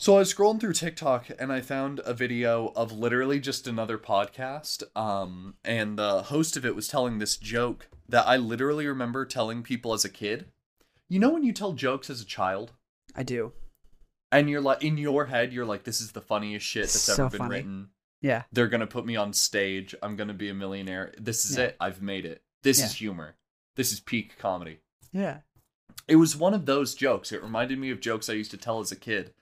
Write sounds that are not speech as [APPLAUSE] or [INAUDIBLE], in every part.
So I was scrolling through TikTok and I found a video of literally just another podcast. Um, and the host of it was telling this joke that I literally remember telling people as a kid. You know when you tell jokes as a child? I do. And you're like in your head, you're like, this is the funniest shit that's So ever been funny. written. Yeah. They're gonna put me on stage. I'm gonna be a millionaire. This is Yeah. it. I've made it. This Yeah. is humor. This is peak comedy. Yeah. It was one of those jokes. It reminded me of jokes I used to tell as a kid.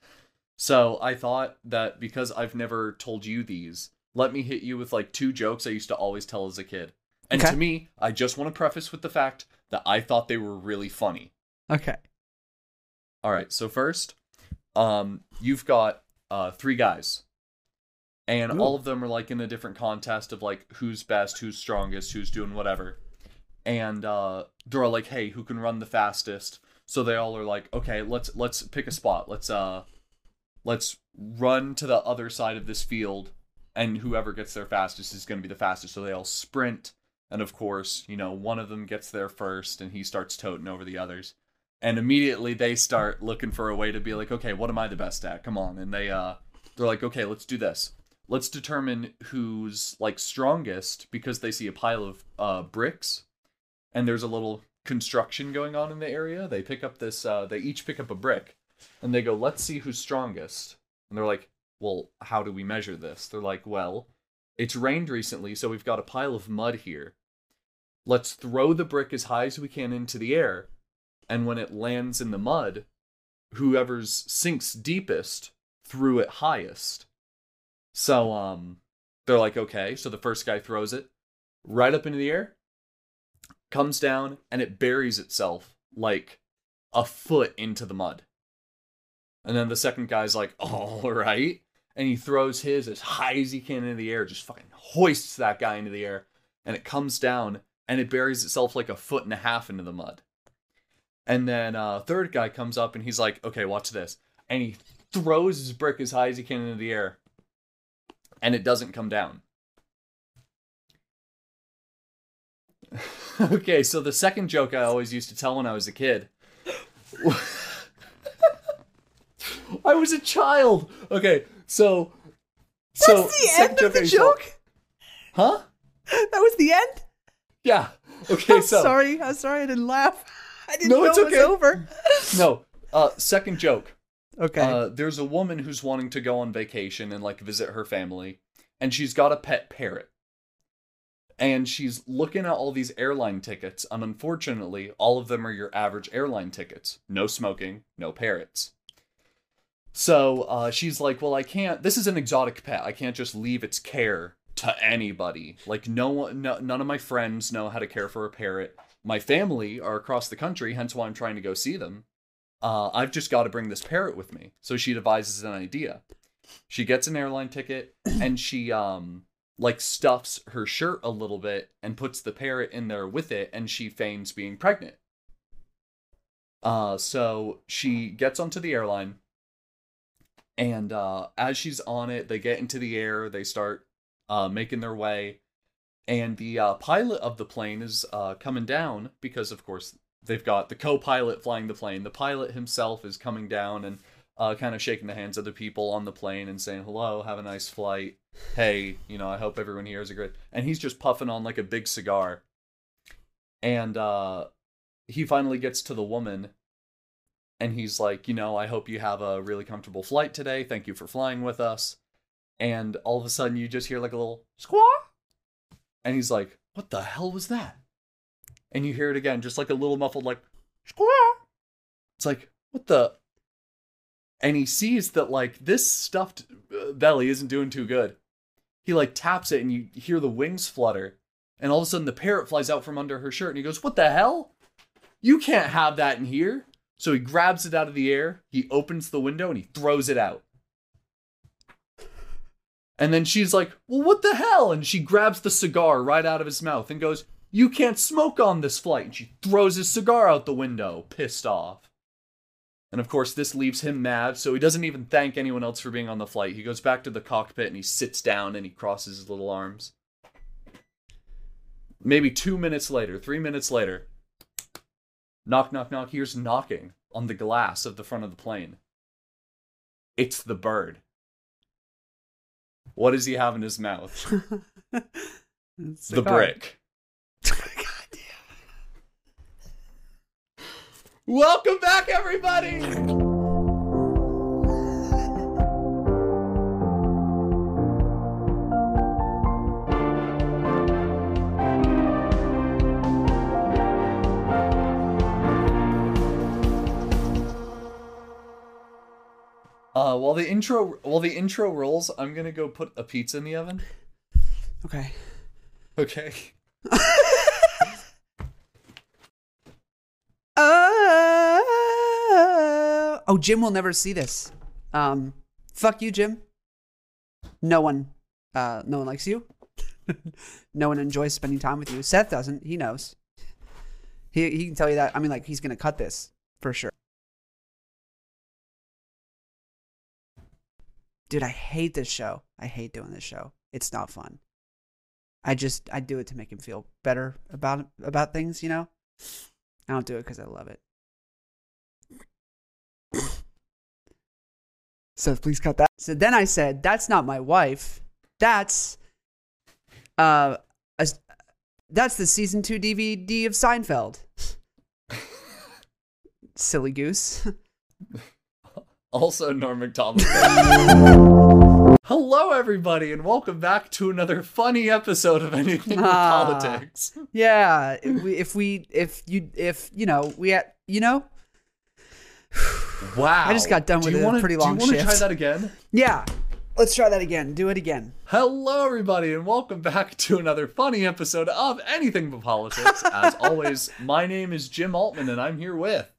So I thought that because I've never told you these, let me hit you with like two jokes I used to always tell as a kid. And Okay. to me, I just want to preface with the fact that I thought they were really funny. Okay. All right, so first, um, you've got uh three guys, and Ooh. all of them are like in a different contest of like who's best, who's strongest, who's doing whatever, and uh, they're all like, "Hey, who can run the fastest?" So they all are like, "Okay, let's let's pick a spot. Let's uh, let's run to the other side of this field, and whoever gets there fastest is going to be the fastest." So they all sprint, and of course, you know, one of them gets there first, and he starts toting over the others. And immediately they start looking for a way to be like okay what am i the best at? Come on. And they uh they're like okay let's do this. Let's determine who's like strongest because they see a pile of uh bricks and there's a little construction going on in the area. They pick up this uh they each pick up a brick and they go let's see who's strongest and they're like well how do we measure this they're like well it's rained recently so we've got a pile of mud here let's throw the brick as high as we can into the air and when it lands in the mud, whoever's sinks deepest threw it highest. So um they're like, okay, so the first guy throws it right up into the air, comes down, and it buries itself like a foot into the mud. And then the second guy's like, [LAUGHS] all right. And he throws his as high as he can into the air, just fucking hoists that guy into the air. And it comes down and it buries itself like a foot and a half into the mud. And then uh third guy comes up and he's like, okay, watch this. And he throws his brick as high as he can into the air. And it doesn't come down. [LAUGHS] okay, so the second joke I always used to tell when I was a kid. I was a child. Okay, so so That's the end of the joke? Huh? That was the end? Yeah. Okay, I'm so sorry. I'm sorry I didn't laugh. I didn't No, know it's it was over. [LAUGHS] no. Uh second joke. Okay. Uh, there's a woman who's wanting to go on vacation and like visit her family, and she's got a pet parrot. And she's looking at all these airline tickets, and unfortunately, all of them are your average airline tickets. No smoking, no parrots. So uh, she's like, "Well, I can't. This is an exotic pet. I can't just leave its care to anybody. Like, no one, no, none of my friends know how to care for a parrot. My family are across the country, hence why I'm trying to go see them uh, I've just got to bring this parrot with me. So she devises an idea. She gets an airline ticket and [CLEARS THROAT] she um like stuffs her shirt a little bit and puts the parrot in there with it and she feigns being pregnant. Uh so she gets onto the airline and uh as she's on it, they get into the air, they start uh making their way and the uh, pilot of the plane is uh coming down because of course they've got the co-pilot flying the plane. The pilot himself is coming down and uh, kind of shaking the hands of the people on the plane and saying hello, have a nice flight. Hey, you know, I hope everyone here is a great. And he's just puffing on like a big cigar. And uh, he finally gets to the woman, and he's like, you know, I hope you have a really comfortable flight today. Thank you for flying with us. And all of a sudden, you just hear like a little squawk, and he's like, "What the hell was that?" and you hear it again, just like a little muffled, like, squawk. It's like, what the? And he sees that, like, this stuffed uh, belly isn't doing too good. He, like, taps it, and you hear the wings flutter. And all of a sudden, the parrot flies out from under her shirt, and he goes, What the hell? You can't have that in here. So he grabs it out of the air, he opens the window, and he throws it out. And then she's like, Well, what the hell? And she grabs the cigar right out of his mouth and goes, You can't smoke on this flight. And she throws his cigar out the window, pissed off. And of course, this leaves him mad, so he doesn't even thank anyone else for being on the flight. He goes back to the cockpit and he sits down and he crosses his little arms. Maybe two minutes later, three minutes later, knock, knock, knock, here's knocking on the glass of the front of the plane. It's the bird. What does he have in his mouth? [LAUGHS] The brick. [LAUGHS] God damn. Welcome back, everybody! Uh, while the intro while the intro rolls, I'm gonna go put a pizza in the oven. Okay. Okay. [LAUGHS] Uh, oh, Jim will never see this. Um, fuck you, Jim. No one, uh, no one likes you. [LAUGHS] no one enjoys spending time with you. Seth doesn't. He knows. He he can tell you that. I mean, like he's gonna cut this for sure. Dude, I hate this show. I hate doing this show. It's not fun. I just I do it to make him feel better about about things, you know. I don't do it because I love it. So please cut that. So then I said, "That's not my wife. That's uh, a, that's the season two DVD of Seinfeld." [LAUGHS] Silly goose. [LAUGHS] Also, Norm Macdonald. [LAUGHS] Hello, everybody, and welcome back to another funny episode of Anything with Ah. Politics. yeah, if we, if we if you if you know we had you know Wow. I just got done Do with you a wanna- pretty long shift. Do you want to try that again? yeah. Let's try that again. Do it again. Hello, everybody, and welcome back to another funny episode of Anything But Politics. As [LAUGHS] always, my name is Jim Altman, and I'm here with.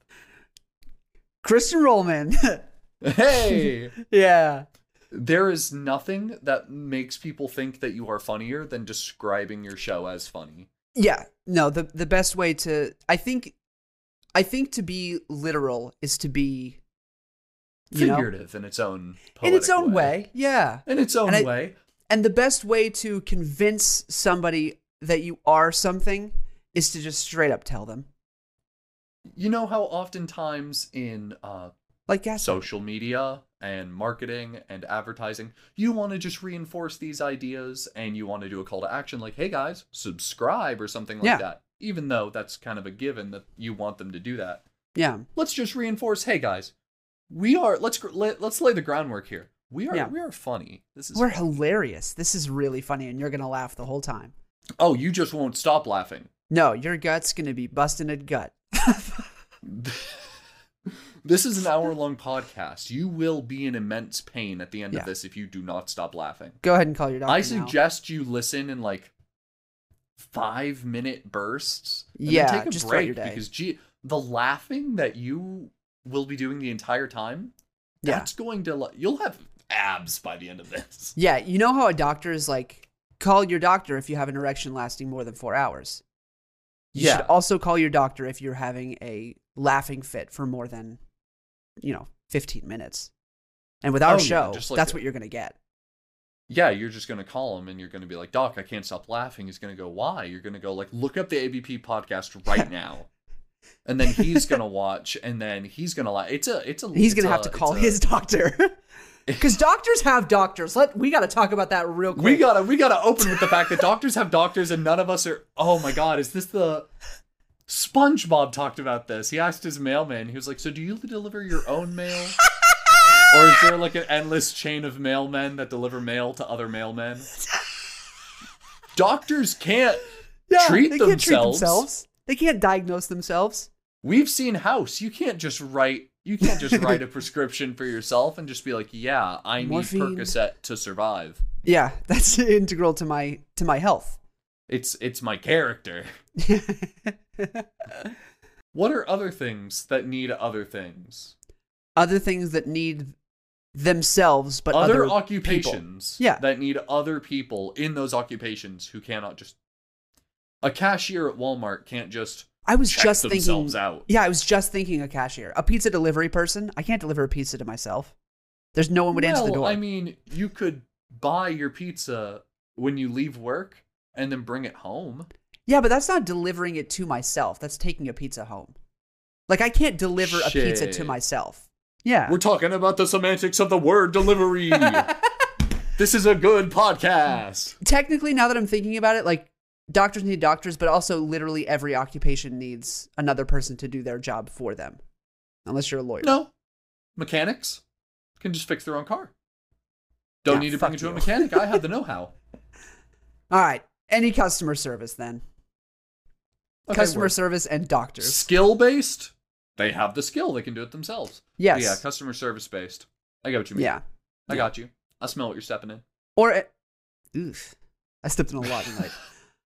Christian Rollman. [LAUGHS] Hey! [LAUGHS] yeah. there is nothing that makes people think that you are funnier than describing your show as funny. Yeah, no, the the best way to I think I think to be literal is to be you know Figurative in its own way. in its own way. Yeah. In its own And I- way. And the best way to convince somebody that you are something is to just straight up tell them. You know how oftentimes in uh, Like gas social media and marketing and advertising, you want to just reinforce these ideas and you want to do a call to action like, hey guys, subscribe or something like Yeah. that. Even though that's kind of a given that you want them to do that. Yeah. Let's just reinforce, hey guys, we are let's let, let's lay the groundwork here. We are Yeah. we are funny. This is We're hilarious. This is really funny and you're going to laugh the whole time. Oh, you just won't stop laughing. No, your gut's going to be busting a gut. [LAUGHS] [LAUGHS] This is an hour long podcast. You will be in immense pain at the end Yeah. of this if you do not stop laughing. Go ahead and call your doctor I now. suggest you listen in like five minute bursts. Yeah, take a break because gee, the laughing that you will be doing the entire time, Yeah. that's going to you'll have abs by the end of this. [LAUGHS] Yeah, you know how a doctor is like, call your doctor if you have an erection lasting more than four hours. You Yeah. should also call your doctor if you're having a laughing fit for more than, you know, 15 minutes. And with our Oh, yeah, show, just like that's what you're going to get. Yeah, you're just gonna call him and you're gonna be like, Doc, I can't stop laughing. He's gonna go, Why? You're gonna go like, look up the ABP podcast right [LAUGHS] now. And then he's gonna watch, and then he's gonna laugh. It's a, it's a. He's going to have to call a- his doctor. [LAUGHS] Because doctors have doctors. Let We got to talk about that real quick. We gotta, we gotta open with the fact that doctors have doctors, and none of us are. Oh my god, is this the? SpongeBob talked about this. He asked his mailman. He was like, "So do you deliver your own mail, [LAUGHS] or is there like an endless chain of mailmen that deliver mail to other mailmen?" [LAUGHS] Doctors can't Yeah, treat they can't treat themselves. themselves. They can't diagnose themselves. We've seen House. You can't just write. You can't just write a [LAUGHS] prescription for yourself and just be like, "Yeah, I need Morphine. Percocet to survive." Yeah, that's integral to my to my health. It's it's my character. [LAUGHS] What are other things that need other things? other things that need themselves, but other, other, people. occupations Yeah. that need other people in those occupations who cannot just. A cashier at Walmart can't just I was just thinking. out. Yeah, I was just thinking a cashier, a pizza delivery person. I can't deliver a pizza to myself. There's no one would answer the door. I mean, you could buy your pizza when you leave work and then bring it home. Yeah, but that's not delivering it to myself. That's taking a pizza home. Like I can't deliver a pizza to myself. Yeah. We're talking about the semantics of the word delivery. [LAUGHS] this is a good podcast. Technically, now that I'm thinking about it, like doctors need doctors, but also literally every occupation needs another person to do their job for them. Unless you're a lawyer. No. Mechanics can just fix their own car. Don't Yeah, need to bring it to a mechanic. I have the [LAUGHS] know-how. All right. Any customer service then. Okay, customer service and doctors. skill based. They have the skill. They can do it themselves. But Yes. Yeah, customer service based. I get what you mean. Yeah. I got you. I smell what you're stepping in. Or it, oof. I stepped in a lot tonight.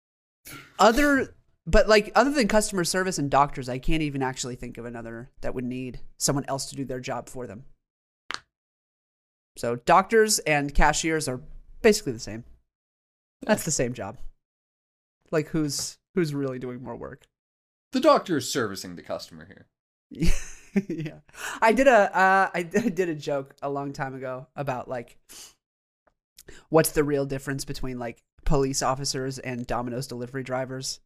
[LAUGHS] other but like other than customer service and doctors, I can't even actually think of another that would need someone else to do their job for them. So doctors and cashiers are basically the same. That's the same job. Like who's who's really doing more work? The doctor is servicing the customer here. [LAUGHS] yeah. I did a uh, I, [LAUGHS] did a joke a long time ago about like what's the real difference between like police officers and Domino's delivery drivers?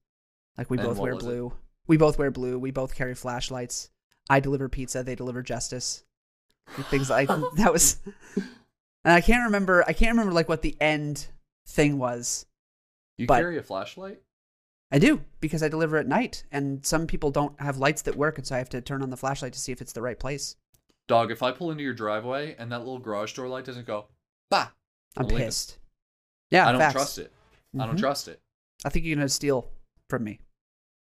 Like we And both wear was it? blue. We both wear blue. We both carry flashlights. I deliver pizza, they deliver justice. Like, Things like [LAUGHS] that was and I can't remember I can't remember like what the end thing was. You But- carry a flashlight? I do because I deliver at night and some people don't have lights that work and so I have to turn on the flashlight to see if it's the right place. Dog, if I pull into your driveway and that little garage door light doesn't go, bah, I'm I'm pissed. Yeah, I don't facts. trust it. I don't Mhm. trust it. I think you're gonna steal from me,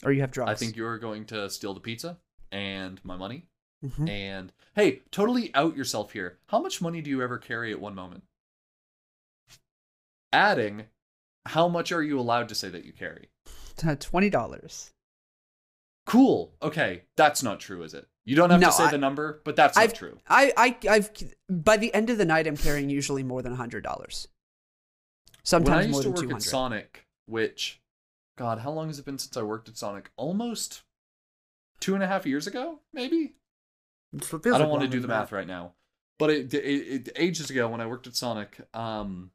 or you have drugs. I think you're going to steal the pizza and my money. Mhm. And hey, totally out yourself here. How much money do you ever carry at one moment? Adding, how much are you allowed to say that you carry? T- twenty dollars. Cool. Okay, that's not true, is it? You don't have No, to say I- the number, but that's I've- not true. I, I, I've by the end of the night, I'm carrying usually more than hundred dollars. Sometimes when I more used to than two work at. Sonic, which, God, how long has it been since I worked at Sonic? Almost two and a half years ago, maybe. I don't want to do the math right now, but it, it, it ages ago when I worked at Sonic, um,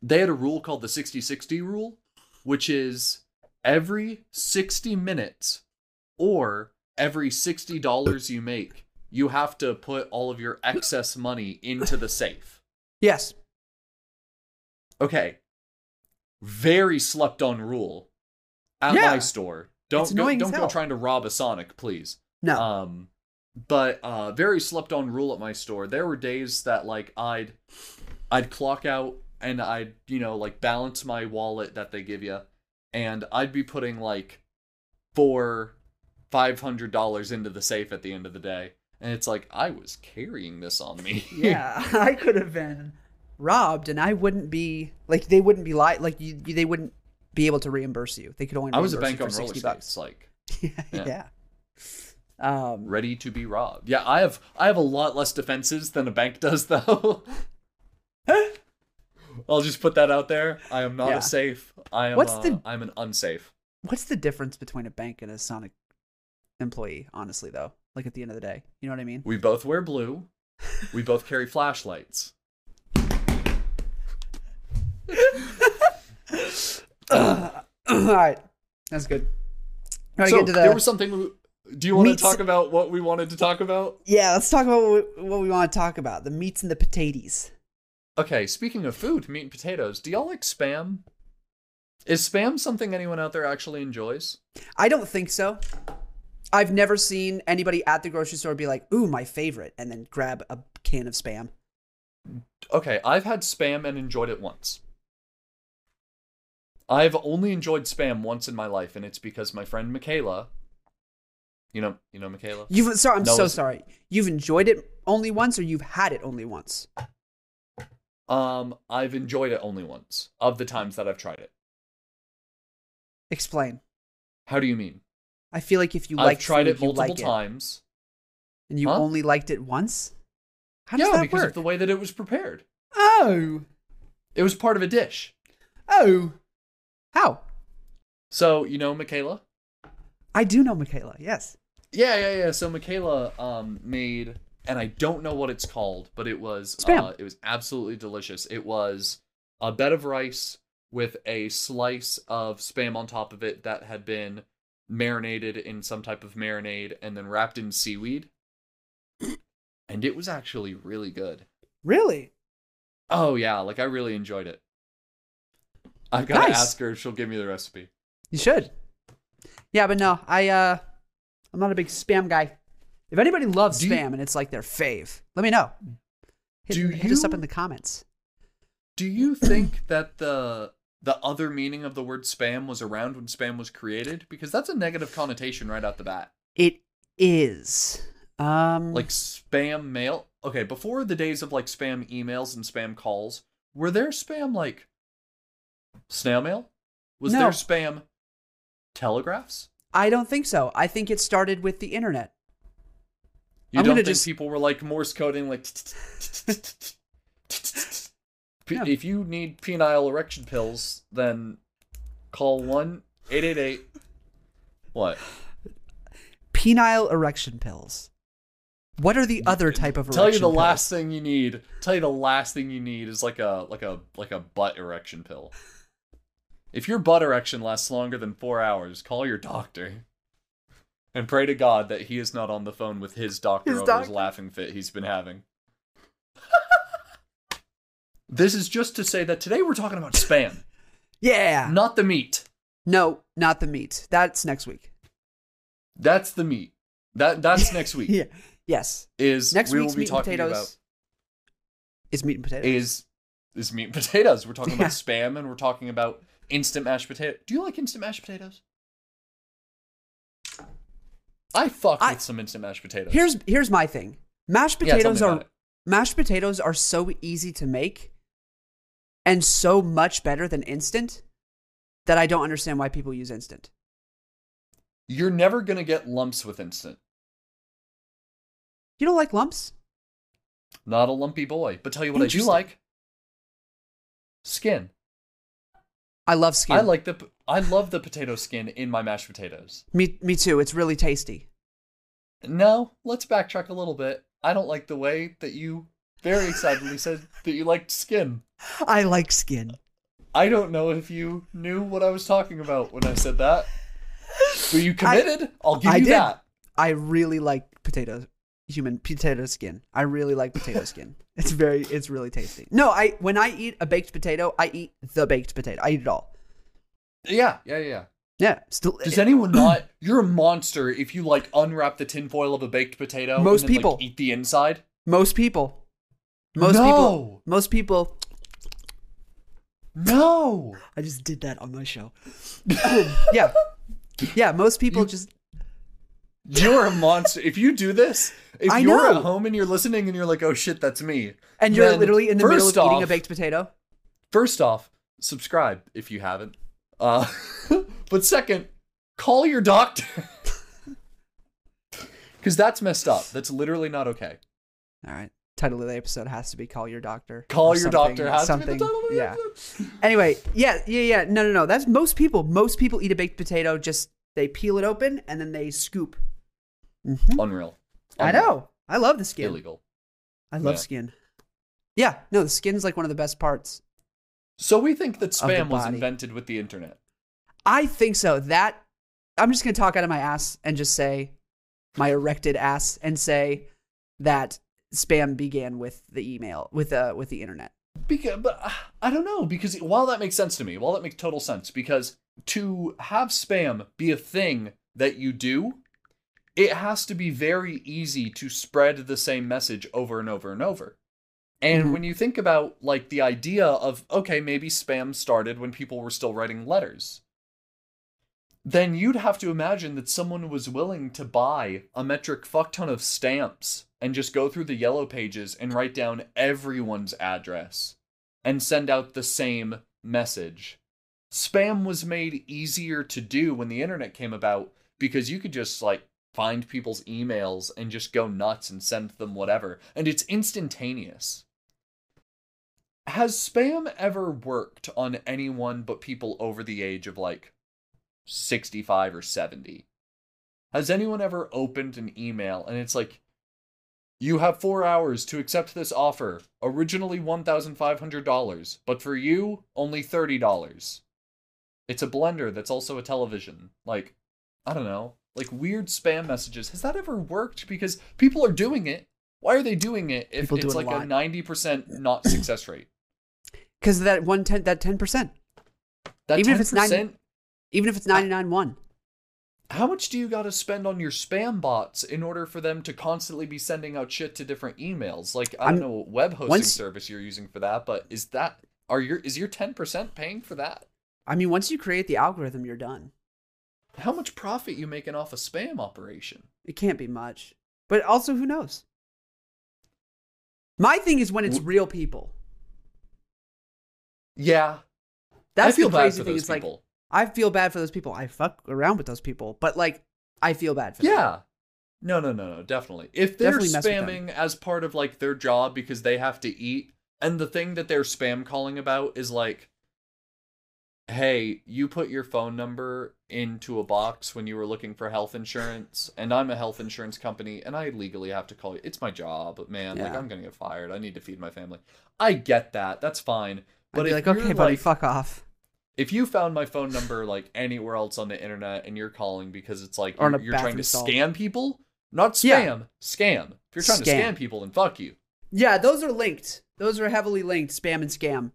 they had a rule called the 60-60 rule, which is every 60 minutes or every $60 you make, you have to put all of your excess money into the safe. Yes. Okay. Very slept on rule at Yeah. my store. Don't It's go, don't go trying to rob a Sonic, please. No. Um, but uh, very slept on rule at my store. There were days that like I'd I'd clock out and I'd you know like balance my wallet that they give you, and I'd be putting like four five hundred dollars into the safe at the end of the day, and it's like I was carrying this on me. [LAUGHS] yeah, I could have been robbed, and I wouldn't be like they wouldn't be li- like you, They wouldn't be able to reimburse you. They could only. I was a bank on roller skates, bucks. like [LAUGHS] yeah. Yeah. Um, ready to be robbed. Yeah, I have I have a lot less defenses than a bank does though. [LAUGHS] I'll just put that out there. I am not Yeah. a safe. I am What's uh, the- I'm an unsafe. what's the difference between a bank and a Sonic employee? Honestly, though, like at the end of the day, you know what I mean? We both wear blue. [LAUGHS] We both carry flashlights. All right, that's good. Right, so get to the. there was something. we- Do you want to talk about what we wanted to talk about? Yeah, let's talk about what we, what we want to talk about: the meats and the potatoes. Okay, speaking of food, meat and potatoes. Do y'all like spam? Is spam something anyone out there actually enjoys? I don't think so. I've never seen anybody at the grocery store be like, "Ooh, my favorite," and then grab a can of spam. Okay, I've had spam and enjoyed it once. I've only enjoyed spam once in my life, and it's because my friend Michaela, you know, you know Michaela. You've sorry, I'm No, so sorry. You've enjoyed it only once, or you've had it only once. Um, I've enjoyed it only once of the times that I've tried it. Explain. How do you mean? I feel like if you like tried food, it multiple like it, times. and you Huh? only liked it once. How does yeah, that because work? of the way that it was prepared. Oh, It was part of a dish. oh, how? So you know Michaela. I do know Michaela. Yes. Yeah, yeah, yeah. So Michaela um made and I don't know what it's called, but it was uh, it was absolutely delicious. It was a bed of rice with a slice of spam on top of it that had been marinated in some type of marinade and then wrapped in seaweed. and it was actually really good. Really? Oh yeah, like I really enjoyed it. I've got to ask her if she'll give me the recipe. You should. Yeah, but no, I uh I'm not a big spam guy. If anybody loves Do you- spam and it's like their fave, let me know. Hit, Do hit us up you- in the comments. Do you think that the the other meaning of the word spam was around when spam was created? Because that's a negative connotation right out the bat. It is. Um Like spam mail. Okay, before the days of like spam emails and spam calls, were there spam like snail mail? Was No. there spam telegraphs? I don't think so. I think it started with the internet. You I'm don't think just- people were like Morse coding like [LAUGHS] Yeah. if you need penile erection pills, then call one eight eight eight. What? Penile erection pills. What are the other type of Tell you the pills? last thing you need. Tell you the last thing you need is like a like a like a butt erection pill. If your butt erection lasts longer than four hours, call your doctor. And pray to God that he is not on the phone with his doctor His over his laughing fit he's been having. [LAUGHS] this is just to say that today we're talking about spam, Yeah. not the meat. No, not the meat. That's next week. That's the meat. That that's [LAUGHS] next week. Yeah. Yes. Is Next we week's will be meat and talking potatoes about is meat and potatoes. is is meat and potatoes. We're talking [LAUGHS] Yeah. about spam and we're talking about instant mashed potato. Do you like instant mashed potatoes? I fuck I- with some instant mashed potatoes. Here's here's my thing. Mashed Yeah, potatoes about are mashed potatoes are so easy to make and so much better than instant that I don't understand why people use instant. You're never gonna get lumps with instant. You don't like lumps? Not a lumpy boy. But tell you what I do like. Skin. I love skin. I like the. I love the potato skin in my mashed potatoes. me me too. It's really tasty. No, let's backtrack a little bit. I don't like the way that you very excitedly said that you liked skin. I like skin. I don't know if you knew what I was talking about when I said that. But you committed. I, will give I you did. that. I really like potato human potato skin. I really like potato [LAUGHS] skin. It's very it's really tasty. No, I when I eat a baked potato, I eat the baked potato. I eat it all. Yeah, yeah, yeah. Yeah, still Does anyone [CLEARS THROAT] not? You're a monster if you like unwrap the tinfoil of a baked potato. Most and then, people. like, eat the inside. most people most No. people most people No. I just did that on my show. [LAUGHS] yeah. Yeah, most people just You're a monster. if you do this, if I you're know. at home and you're listening and you're like, "Oh shit, that's me," and you're literally in the middle of eating a baked potato. First off, subscribe if you haven't. Uh, [LAUGHS] but second, call your doctor. [LAUGHS] Because that's messed up. That's literally not okay. All right. Title of the episode has to be "Call Your Doctor." Call your doctor has something. to be the title of the yeah. episode. Anyway, yeah, yeah, yeah. No, no, no. That's most people. Most people eat a baked potato. Just they peel it open and then they scoop. Mhm. Unreal. I Unreal. know. I love the skin. Illegal. I love Yeah. skin. Yeah. No, the skin's like one of the best parts. So we think that the spam was body. invented with the internet. I think so. That I'm just gonna talk out of my ass and just say my erected ass and say that spam began with the email with uh with the internet. Because, but uh, I don't know because while that makes sense to me, while that makes total sense, because to have spam be a thing that you do, it has to be very easy to spread the same message over and over and over. And Mhm. when you think about like the idea of okay, maybe spam started when people were still writing letters. Then you'd have to imagine that someone was willing to buy a metric fuck ton of stamps and just go through the yellow pages and write down everyone's address and send out the same message. Spam was made easier to do when the internet came about because you could just like find people's emails and just go nuts and send them whatever, and it's instantaneous. Has spam ever worked on anyone but people over the age of like 65 or 70? Has anyone ever opened an email and it's like, you have four hours to accept this offer. Originally $1,500, but for you, only $30. It's a blender that's also a television. Like, I don't know. Like weird spam messages. Has that ever worked? Because people are doing it. Why are they doing it if People it's it a like a ninety percent not success rate? [CLEARS THROAT] Because that one ten that ten percent. That Even if 10%, it's 90 Even if it's ninety nine one. how much do you got to spend on your spam bots in order for them to constantly be sending out shit to different emails? Like I I'm- don't know what web hosting once- service you're using for that, but is that are your is your ten percent paying for that? I mean, once you create the algorithm, you're done. How much profit you making off a spam operation? It can't be much. But also, who knows? My thing is when it's real people. Yeah, That's I feel the bad crazy for thing. those It's like people. I feel bad for those people. I fuck around with those people, but like I feel bad for them. Yeah. No, no, no, no, definitely. If they're Definitely mess with them. spamming as part of like their job because they have to eat, and the thing that they're spam calling about is like, hey, you put your phone number into a box when you were looking for health insurance, and I'm a health insurance company, and I legally have to call you. It's my job, man. Like I'm gonna get fired. I need to feed my family. I get that. That's fine. But I'd be like, okay, buddy, like- fuck off. If you found my phone number like anywhere else on the internet and you're calling because it's like you're, you're trying to stall. scam people, not spam, Yeah. scam. If you're trying to Scam. scam people, then fuck you. Yeah, those are linked. Those are heavily linked. Spam and scam.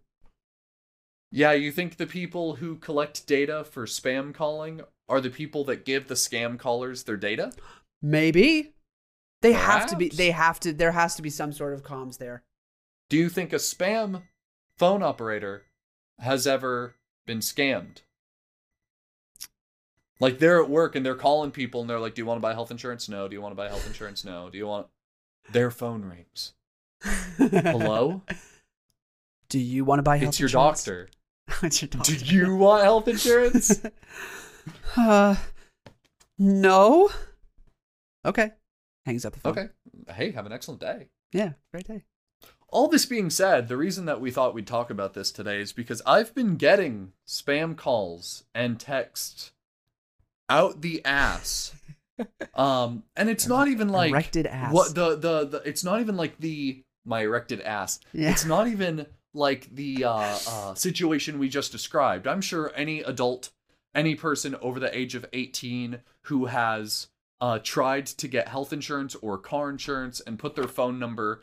Yeah, you think the people who collect data for spam calling are the people that give the scam callers their data? Maybe they have to be. They have to. There has to be some sort of comms there. Do you think a spam phone operator has ever been scammed? Like they're at work and they're calling people and they're like, "Do you want to buy health insurance? No. Do you want to buy health insurance? No. Do you want?" Their phone rings. Hello, [LAUGHS] Do you want to buy health it's your insurance? doctor. [LAUGHS] it's your doctor. Do you want health insurance? [LAUGHS] uh, no. Okay. Hangs up the phone. okay. Hey, have an excellent day. Yeah. Great day. All this being said, the reason that we thought we'd talk about this today is because I've been getting spam calls and texts out the ass. [LAUGHS] Um, and it's not even like Erected ass. what the, the the it's not even like the my erected ass. Yeah. It's not even like the uh, uh, situation we just described. I'm sure any adult, any person over the age of 18 who has uh, tried to get health insurance or car insurance and put their phone number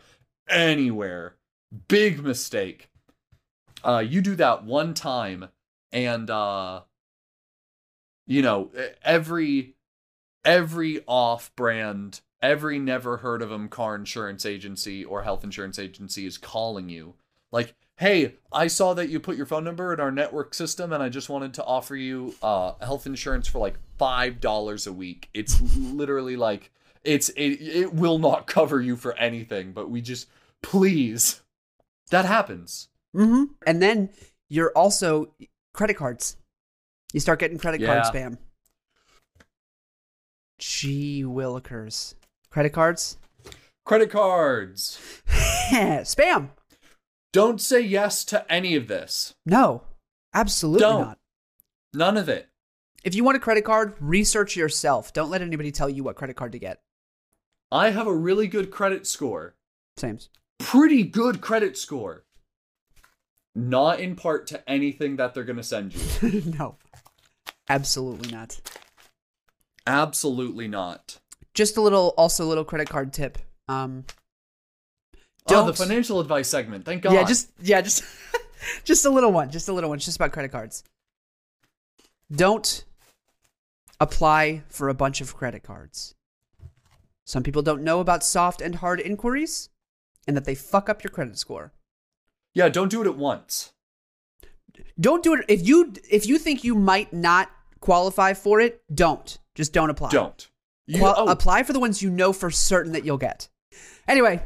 anywhere, big mistake. Uh, you do that one time, and uh, you know every every off-brand, every never heard of them car insurance agency or health insurance agency is calling you. Like hey i saw that you put your phone number in our network system and i just wanted to offer you uh health insurance for like five dollars a week. It's literally like it's it, it will not cover you for anything but we just please that happens Mm-hmm. And then you're also credit cards. You start getting credit Yeah. card spam. Gee willikers. Credit cards? credit cards [LAUGHS] spam. don't say yes to any of this No. Absolutely Don't. not. none of it If you want a credit card, research yourself. Don't let anybody tell you what credit card to get. I have a really good credit score Same. pretty good credit score not in part to anything that they're going to send you [LAUGHS] no. Absolutely not. absolutely not Just a little also a little credit card tip. Um oh the financial advice segment thank god Yeah, just yeah, just [LAUGHS] just a little one, just a little one, it's just about credit cards. Don't apply for a bunch of credit cards. Some people don't know about soft and hard inquiries and that they fuck up your credit score. yeah don't do it at once Don't do it if you if you think you might not qualify for it, don't. Just don't apply. don't you, Qual- oh, apply for the ones you know for certain that you'll get. Anyway,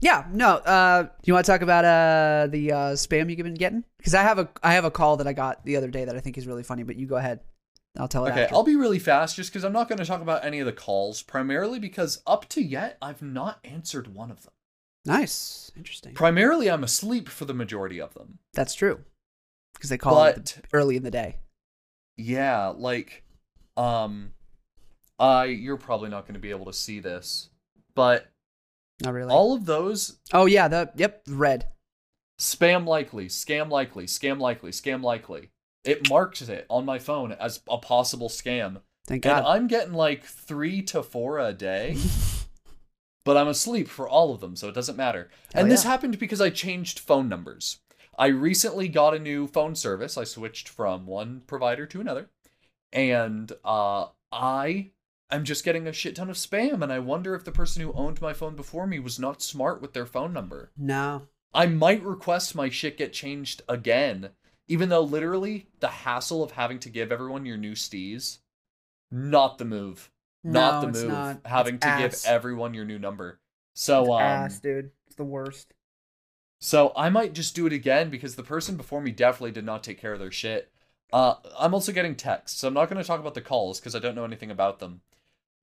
yeah, no. Uh, do you want to talk about uh the uh, spam you've been getting? Because I have a I have a call that I got the other day that I think is really funny. But you go ahead. I'll tell it okay after. i'll be really fast just because i'm not going to talk about any of the calls primarily because up to yet i've not answered one of them nice, interesting. primarily i'm asleep for the majority of them That's true. Because they call it But- early in the day. yeah like um i you're probably not going to be able to see this but Not really. all of those oh yeah, the yep red. spam likely, scam likely, scam likely, scam likely. It marks it on my phone as a possible scam. Thank And I'm getting like three to four a day. [LAUGHS] but I'm asleep for all of them, so it doesn't matter. Hell and this yeah. happened because I changed phone numbers. I recently got a new phone service. I switched from one provider to another. And uh I am just getting a shit ton of spam and I wonder if the person who owned my phone before me was not smart with their phone number. No. I might request my shit get changed again, even though literally the hassle of having to give everyone your new stees, not the move. not No, the move. not. Having It's to ass. give everyone your new number. So It's um ass, dude. It's the worst. so I might just do it again because the person before me definitely did not take care of their shit. Uh, I'm also getting texts, so I'm not going to talk about the calls because I don't know anything about them.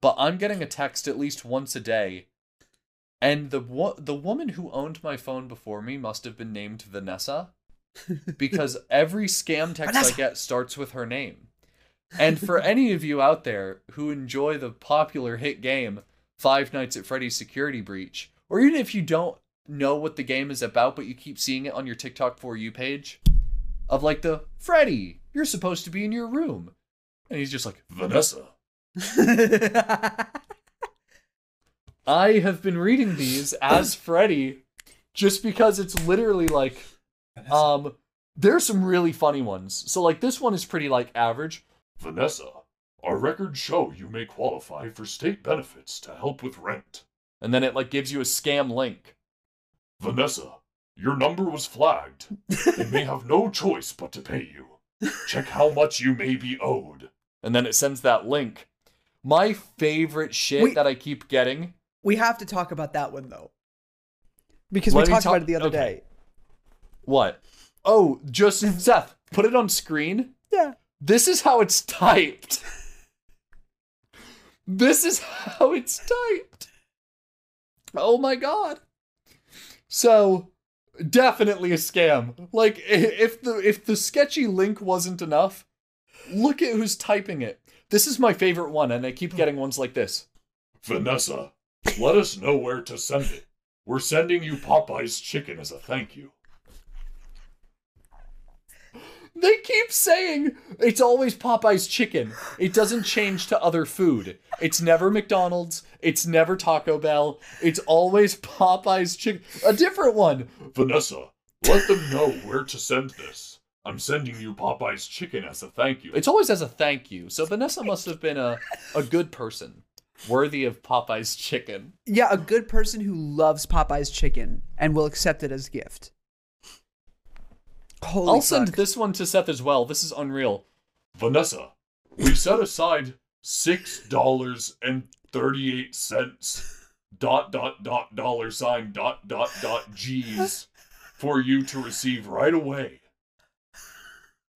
But I'm getting a text at least once a day, and the wo- the woman who owned my phone before me must have been named Vanessa, because every scam text I get starts with her name. And for any of you out there who enjoy the popular hit game Five Nights at Freddy's Security Breach, or even if you don't know what the game is about, but you keep seeing it on your TikTok for you page, of like the Freddy, you're supposed to be in your room, and he's just like Vanessa. [LAUGHS] I have been reading these as Freddy, just because it's literally like, um, there's some really funny ones. So like this one is pretty like average. Vanessa, our records show you may qualify for state benefits to help with rent. And then it like gives you a scam link. Vanessa, your number was flagged. [LAUGHS] they may have no choice but to pay you. Check how much you may be owed. And then it sends that link. My favorite shit Wait. that I keep getting. we have to talk about that one though. Because Let we talked talk- about it the other okay. day. What? Oh, just Seth, put it on screen. Yeah. This is how it's typed. This is how it's typed. Oh my god. So, definitely a scam. Like if the if the sketchy link wasn't enough, look at who's typing it. This is my favorite one and I keep getting ones like this. Vanessa, let us know where to send it. We're sending you Popeye's chicken as a thank you. They keep saying it's always Popeye's chicken. It doesn't change to other food. It's never McDonald's. It's never Taco Bell. It's always Popeye's chicken. A different one. Vanessa, let them know where to send this. I'm sending you Popeye's chicken as a thank you. It's always as a thank you. So Vanessa must have been a, a good person, worthy of Popeye's chicken. Yeah, a good person who loves Popeye's chicken and will accept it as a gift. Holy I'll send this one to Seth as well. This is unreal. Vanessa, we set aside six dollars and thirty-eight cents dot dot dot dollar sign dot dot dot G's for you to receive right away.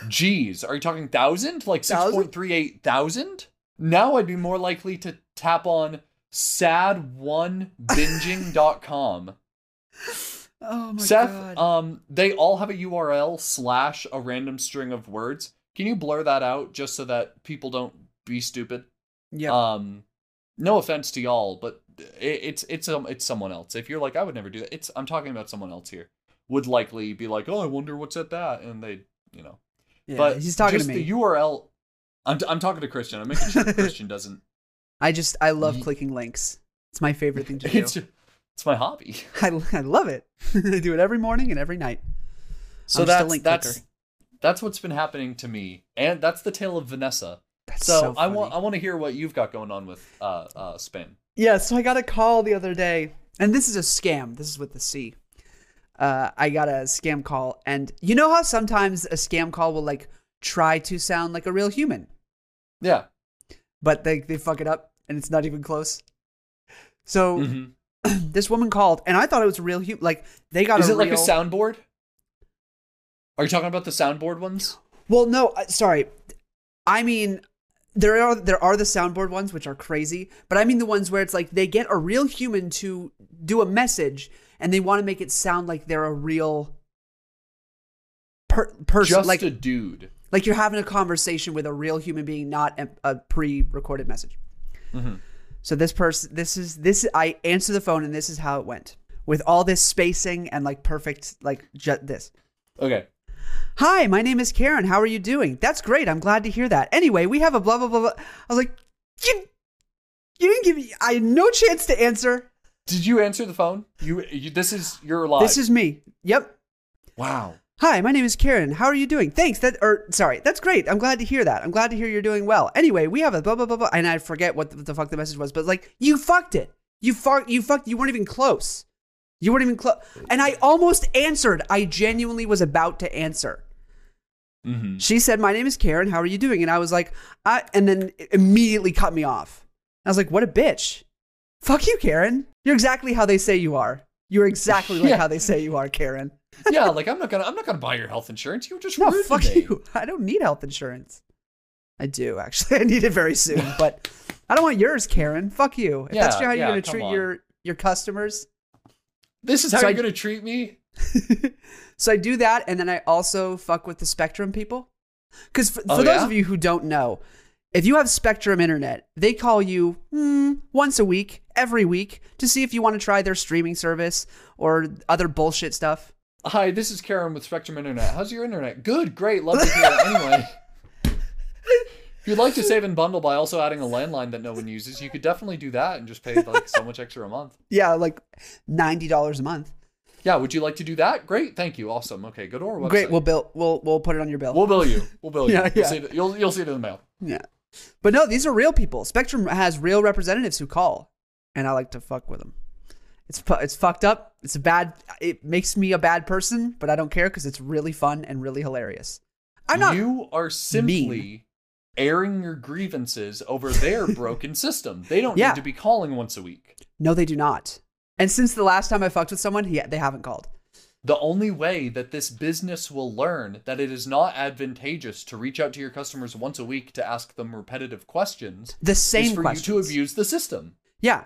Geez, are you talking thousand? Like six point three eight thousand? Now I'd be more likely to tap on sad1binging.com. [LAUGHS] Oh my Seth, god. um, they all have a URL slash a random string of words. Can you blur that out just so that people don't be stupid? yeah. Um, no offense to y'all, but it, it's it's um it's someone else. If you're like, I would never do that. It's I'm talking about someone else here. Would likely be like, oh, I wonder what's at that, and they, you know. yeah, but he's talking to me. the URL. I'm I'm talking to Christian. I'm making sure [LAUGHS] Christian doesn't. I just I love clicking links. It's my favorite thing to [LAUGHS] do. It's my hobby. [LAUGHS] I, I love it. [LAUGHS] I do it every morning and every night. So I'm that's that's clicker. that's what's been happening to me, and that's the tale of Vanessa. That's So, so, I want I want to hear what you've got going on with uh uh spam. Yeah, so I got a call the other day, and this is a scam. This is with the C. Uh, I got a scam call, and you know how sometimes a scam call will like try to sound like a real human, Yeah. but they they fuck it up, and it's not even close. So Mhm. [CLEARS THROAT] this woman called, and I thought it was a real human. Like they got Is it like a soundboard? Are you talking about the soundboard ones? Well, no, uh, sorry. I mean, there are there are the soundboard ones which are crazy, but I mean the ones where it's like they get a real human to do a message and they want to make it sound like they're a real per- person, Just like a dude. like you're having a conversation with a real human being, not a, a pre-recorded message. Mhm. So this person, this is this. I answer the phone and this is how it went with all this spacing and like perfect like ju- this. Okay. Hi, my name is Karen. How are you doing? That's great. I'm glad to hear that. Anyway, we have a blah blah blah. blah. I was like, you, you didn't give me. I had no chance to answer. Did you answer the phone? You, you this is your live. This is me. Yep. wow. Hi, my name is Karen. How are you doing? Thanks. That or sorry, that's great. I'm glad to hear that. I'm glad to hear you're doing well. Anyway, we have a blah blah blah blah, and I forget what the, the fuck the message was, but like you fucked it. You fucked. You fucked. You weren't even close. You weren't even close. And I almost answered. I genuinely was about to answer. Mm-hmm. She said, "My name is Karen. How are you doing?" And I was like, "I," and then immediately cut me off. I was like, "What a bitch! Fuck you, Karen. You're exactly how they say you are. You're exactly [LAUGHS] like Yeah. how they say you are, Karen." Yeah, like I'm not gonna I'm not gonna buy your health insurance. You were just No, rude fuck today. you. [LAUGHS] I don't need health insurance. I do actually. [LAUGHS] I need it very soon, [LAUGHS] but I don't want yours, Karen. Fuck you. If that's Yeah, how you're gonna treat on. your your customers. This is how So you're I- gonna treat me. so I do that, and then I also fuck with the Spectrum people. Because for, for Oh, those yeah? of you who don't know, if you have Spectrum Internet, they call you hmm, once a week, every week, to see if you want to try their streaming service or other bullshit stuff. Hi, this is Karen with Spectrum Internet. How's your internet? Good, great, love to hear it. Anyway. If you'd like to save and bundle by also adding a landline that no one uses, you could definitely do that and just pay like so much extra a month. Yeah, like ninety dollars a month. Yeah, would you like to do that? Great, thank you, awesome. Okay, go to our website. Great. We'll bill. We'll we'll put it on your bill. we'll bill you. We'll bill you. [LAUGHS] Yeah, You'll, yeah. See it, you'll you'll see it in the mail. Yeah. But no, these are real people. Spectrum has real representatives who call, and I like to fuck with them. It's it's fucked up. It's a bad. It makes me a bad person, but I don't care because it's really fun and really hilarious. I'm not. you are simply airing your grievances over their [LAUGHS] broken system. They don't Yeah. need to be calling once a week. No, they do not. And since the last time I fucked with someone, he, they haven't called. The only way that this business will learn that it is not advantageous to reach out to your customers once a week to ask them repetitive questions The is same for questions. you to abuse the system. Yeah.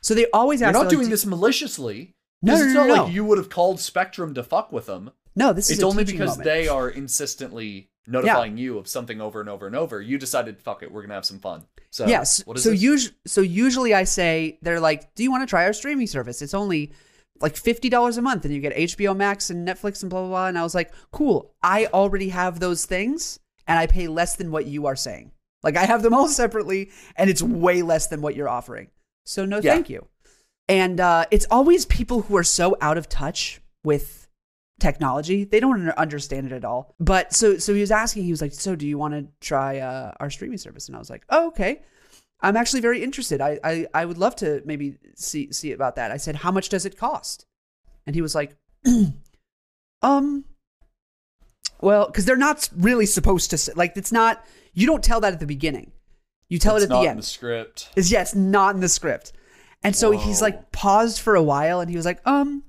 So they always ask. You're not doing do- this maliciously. No, Because no, it's no, not no. like you would have called Spectrum to fuck with them. No, this is It's a only because moment. they are insistently notifying you of something over and over and over. You decided, fuck it, we're gonna have some fun. So yes. what is so usually, so usually I say they're like, "Do you want to try our streaming service? It's only like fifty dollars a month, and you get HBO Max and Netflix and blah blah blah." And I was like, "Cool. I already have those things, and I pay less than what you are saying. Like I have them all [LAUGHS] separately, and it's way less than what you're offering. So no, Yeah. thank you." And uh, it's always people who are so out of touch with technology they don't understand it at all. But so so he was asking he was like so do you want to try uh, our streaming service? And i was like oh okay. I'm actually very interested. I, I i would love to maybe see see about that. I said how much does it cost? And he was like [CLEARS THROAT] um well because they're not really supposed to like it's not you don't tell that at the beginning you tell It's it at not the in end the script. is yes, not in the script. And so he's like paused for a while and he was like, um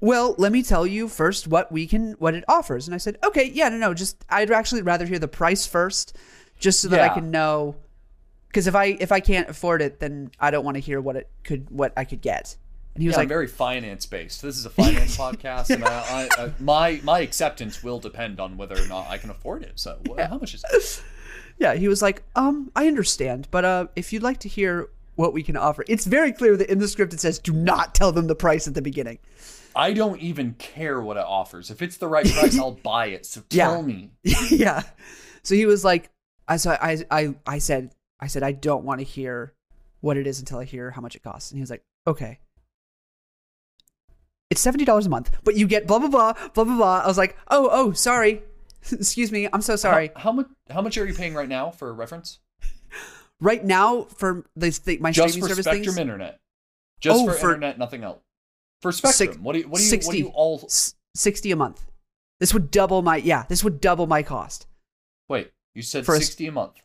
well, let me tell you first what we can what it offers. And I said, "Okay, yeah, no no, just I'd actually rather hear the price first just so that I can know cuz if I if I can't afford it, then I don't want to hear what it could what I could get." And he was yeah, I'm like, very finance based. This is a finance [LAUGHS] podcast, and I, I, I, my my acceptance will depend on whether or not I can afford it. So, wha- how much is it? [LAUGHS] Yeah, he was like, um, I understand, but uh, if you'd like to hear what we can offer, it's very clear that in the script it says, do not tell them the price at the beginning. I don't even care what it offers. If it's the right price, [LAUGHS] I'll buy it. So Yeah. tell me. [LAUGHS] yeah. So he was like, I so I I I said I said I don't want to hear what it is until I hear how much it costs, and he was like, okay. It's seventy dollars a month, but you get blah blah blah blah blah blah. I was like, oh oh sorry, [LAUGHS] excuse me, I'm so sorry. How, how much? How much are you paying right now for reference? Right now for this thing, my Just streaming for service Spectrum things, Internet. Just Oh, for, for- internet, nothing else. For Spectrum, Six- what do you what do you what do you all? sixty a month. This would double my yeah. This would double my cost. Wait, you said For sixty a month.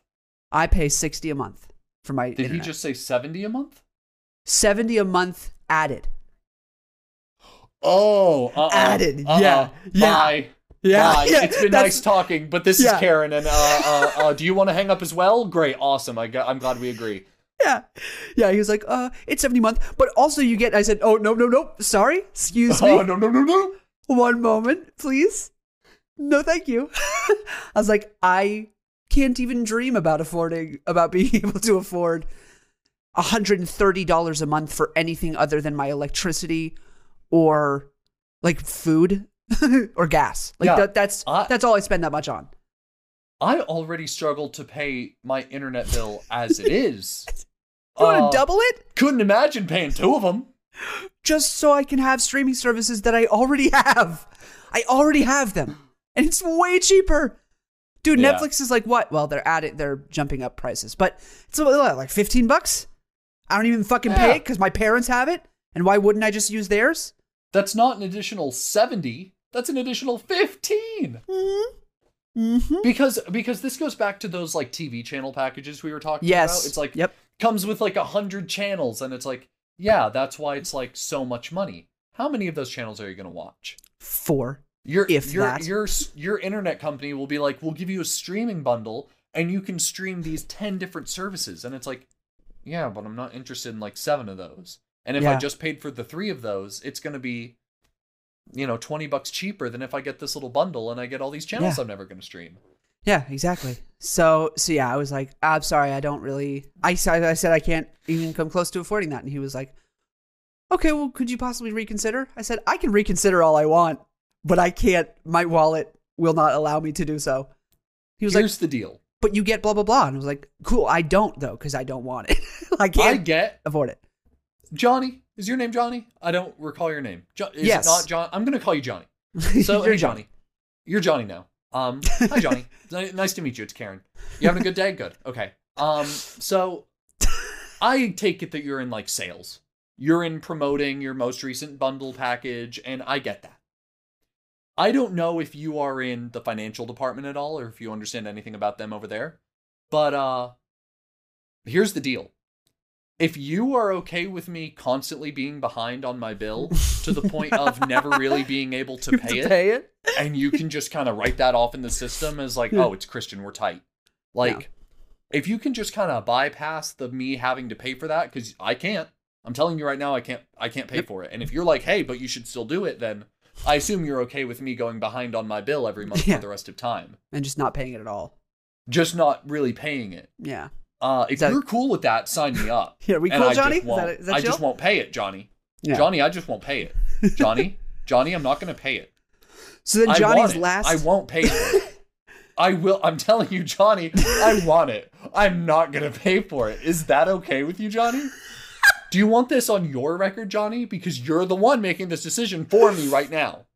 I pay sixty a month for my. Did he just say seventy a month? seventy a month added? Oh, uh-uh, Added, uh-uh, yeah, yeah. Bye. Yeah, yeah, it's been nice talking, but this Yeah. is Karen, and uh, uh, [LAUGHS] uh, do you want to hang up as well? Great, awesome. I, I'm glad we agree. Yeah. Yeah, he was like, uh, it's 70 a month, but also you get, I said, oh, no, no, no, sorry, excuse [LAUGHS] me. Oh no no no no! One moment, please. No, thank you. [LAUGHS] I was like, I can't even dream about affording, about being able to afford $130 a month for anything other than my electricity or like food [LAUGHS] or gas. Like Yeah, that, that's, I- that's all I spend that much on. I already struggle to pay my internet bill as it is. [LAUGHS] You want Uh, to double it Couldn't imagine paying two of them. [GASPS] just so I can have streaming services that I already have. I already have them, and it's way cheaper. Dude, Yeah. Netflix is like what? Well, they're at it. they're jumping up prices, but it's like fifteen bucks. I don't even fucking pay it because my parents have it, and why wouldn't I just use theirs? That's not an additional 70. That's an additional 15. Mm-hmm. Because because this goes back to those like TV channel packages we were talking Yes, about. It's like yep. comes with like a hundred channels, and it's like, yeah, that's why it's like so much money. How many of those channels are you gonna watch? Four. Your If your that. your your internet company will be like, we'll give you a streaming bundle, and you can stream these ten different services, and it's like, yeah, but I'm not interested in like seven of those. And if I just paid for the three of those, it's gonna be, you know, twenty bucks cheaper than if I get this little bundle and I get all these channels Yeah. I'm never gonna stream. Yeah, exactly. So, so yeah, I was like, ah, I'm sorry, I don't really. I said, I said I can't even come close to affording that, and he was like, Okay, well, could you possibly reconsider? I said, I can reconsider all I want, but I can't. My wallet will not allow me to do so. He was Here's like, the deal. But you get blah blah blah, and I was like, Cool, I don't though, because I don't want it. [LAUGHS] I I can't get afford it. Johnny. Is your name Johnny? I don't recall your name. Jo- is Yes. it not John? I'm gonna call you Johnny. [LAUGHS] So You're hey Johnny. You're Johnny now. Um hi Johnny. [LAUGHS] Ni- nice to meet you. It's Karen. You having a good day? Good. Okay. Um so I take it that you're in like sales. You're in promoting your most recent bundle package and I get that. I don't know if you are in the financial department at all or if you understand anything about them over there. But uh here's the deal. If you are okay with me constantly being behind on my bill to the point of never really being able to [LAUGHS] pay to it, pay it. and you can just kind of write that off in the system as like, oh, it's Christian, we're tight. Like, if you can just kind of bypass the me having to pay for that, because I can't. I'm telling you right now, I can't. I can't pay Yep. for it. And if you're like, hey, but you should still do it, then I assume you're okay with me going behind on my bill every month Yeah. for the rest of time, and just not paying it at all. just not really paying it. Yeah. Uh, if that- you're cool with that, sign me up. [LAUGHS] Here, we cool, I just Johnny? Is that, is that I chill? just won't pay it, Johnny. Yeah. Johnny, I just won't pay it. Johnny, [LAUGHS] Johnny, I'm not going to pay it. So then Johnny's it. last. I won't pay for it. [LAUGHS] I will. I'm telling you, Johnny. I want it. I'm not gonna pay for it. Is that okay with you, Johnny? Do you want this on your record, Johnny? Because you're the one making this decision for me right now.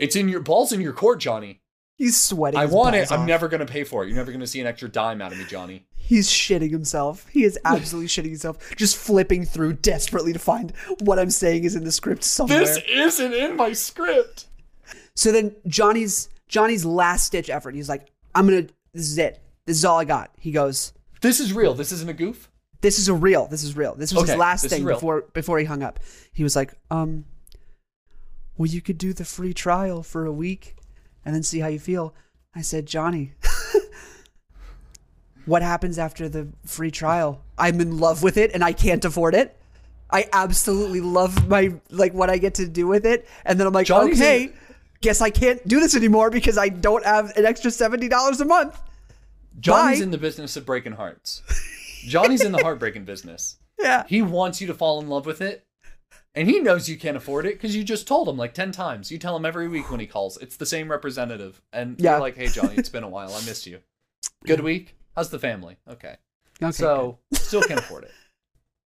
It's in your balls in your court, Johnny. He's sweating. I want it. I'm never gonna pay for it. You're never gonna see an extra dime out of me, Johnny. He's shitting himself. He is absolutely shitting himself. Just flipping through desperately to find what I'm saying is in the script somewhere. This isn't in my script. So then Johnny's Johnny's last stitch effort. He's like, I'm gonna. This is it. This is all I got. He goes. This is real. This isn't a goof. This is a real. This is real. This was Okay, his last thing before before he hung up. He was like, um, well, you could do the free trial for a week, and then see how you feel. I said, Johnny, [LAUGHS] what happens after the free trial? I'm in love with it, and I can't afford it. I absolutely love my like what I get to do with it, and then I'm like, Johnny's okay, in- guess I can't do this anymore because I don't have an extra seventy dollars a month. Johnny's Bye. in the business of breaking hearts. Johnny's in the heartbreaking business. [LAUGHS] Yeah, He wants you to fall in love with it. And he knows you can't afford it because you just told him like 10 times. You tell him every week when he calls. It's the same representative. And Yeah. you're like, hey, Johnny, it's been a while. I missed you. Good week? How's the family? Okay. okay, so, [LAUGHS] still can't afford it.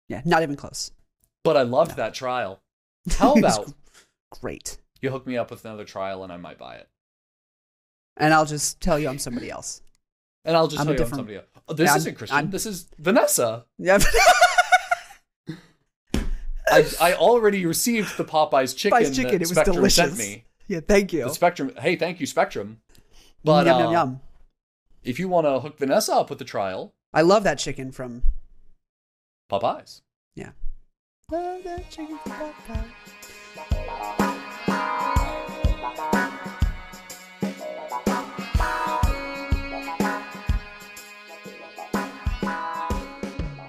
yeah, not even close. But I loved that trial. How [LAUGHS] about Great. you hook me up with another trial and I might buy it? And I'll just tell you I'm somebody else. And I'll just I'm tell you I'm different- somebody else. Oh, this Yeah, isn't Christian. I'm- This is Vanessa. Yeah. [LAUGHS] I, I already received the Popeyes chicken, Popeyes chicken, that it was Spectrum delicious. sent me. yeah, thank you. The Spectrum. Hey, thank you, Spectrum. But yum, uh, yum, yum. if you want to hook Vanessa up with the trial, I love that chicken from. Popeyes. Yeah. Love that chicken from Popeyes.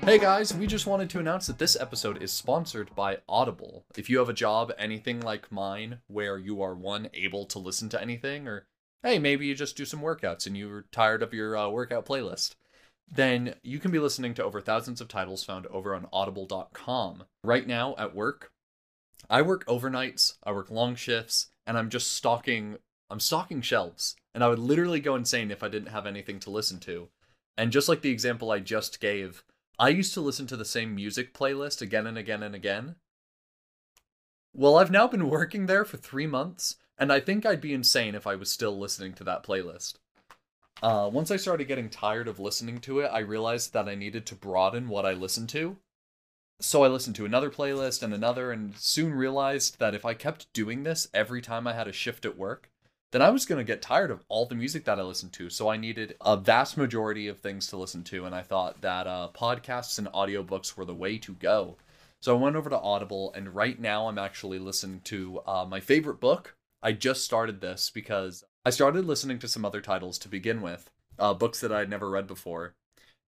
Hey guys, we just wanted to announce that this episode is sponsored by Audible. If you have a job anything like mine, where you are one able to listen to anything, or hey, maybe you just do some workouts and you're tired of your uh, workout playlist, then you can be listening to over thousands of titles found over on audible.com. Right now at work, I work overnights, I work long shifts, and I'm just stocking I'm stocking shelves. And I would literally go insane if I didn't have anything to listen to. And just like the example I just gave, I used to listen to the same music playlist again and again and again. Well, I've now been working there for three months, and I think I'd be insane if I was still listening to that playlist. Uh, once I started getting tired of listening to it, I realized that I needed to broaden what I listened to. So I listened to another playlist and another, and soon realized that if I kept doing this every time I had a shift at work, then I was going to get tired of all the music that I listened to. So I needed a vast majority of things to listen to, and I thought that uh, podcasts and audiobooks were the way to go. So I went over to Audible, and right now I'm actually listening to uh, my favorite book. I just started this because I started listening to some other titles to begin with, uh, books that I'd never read before,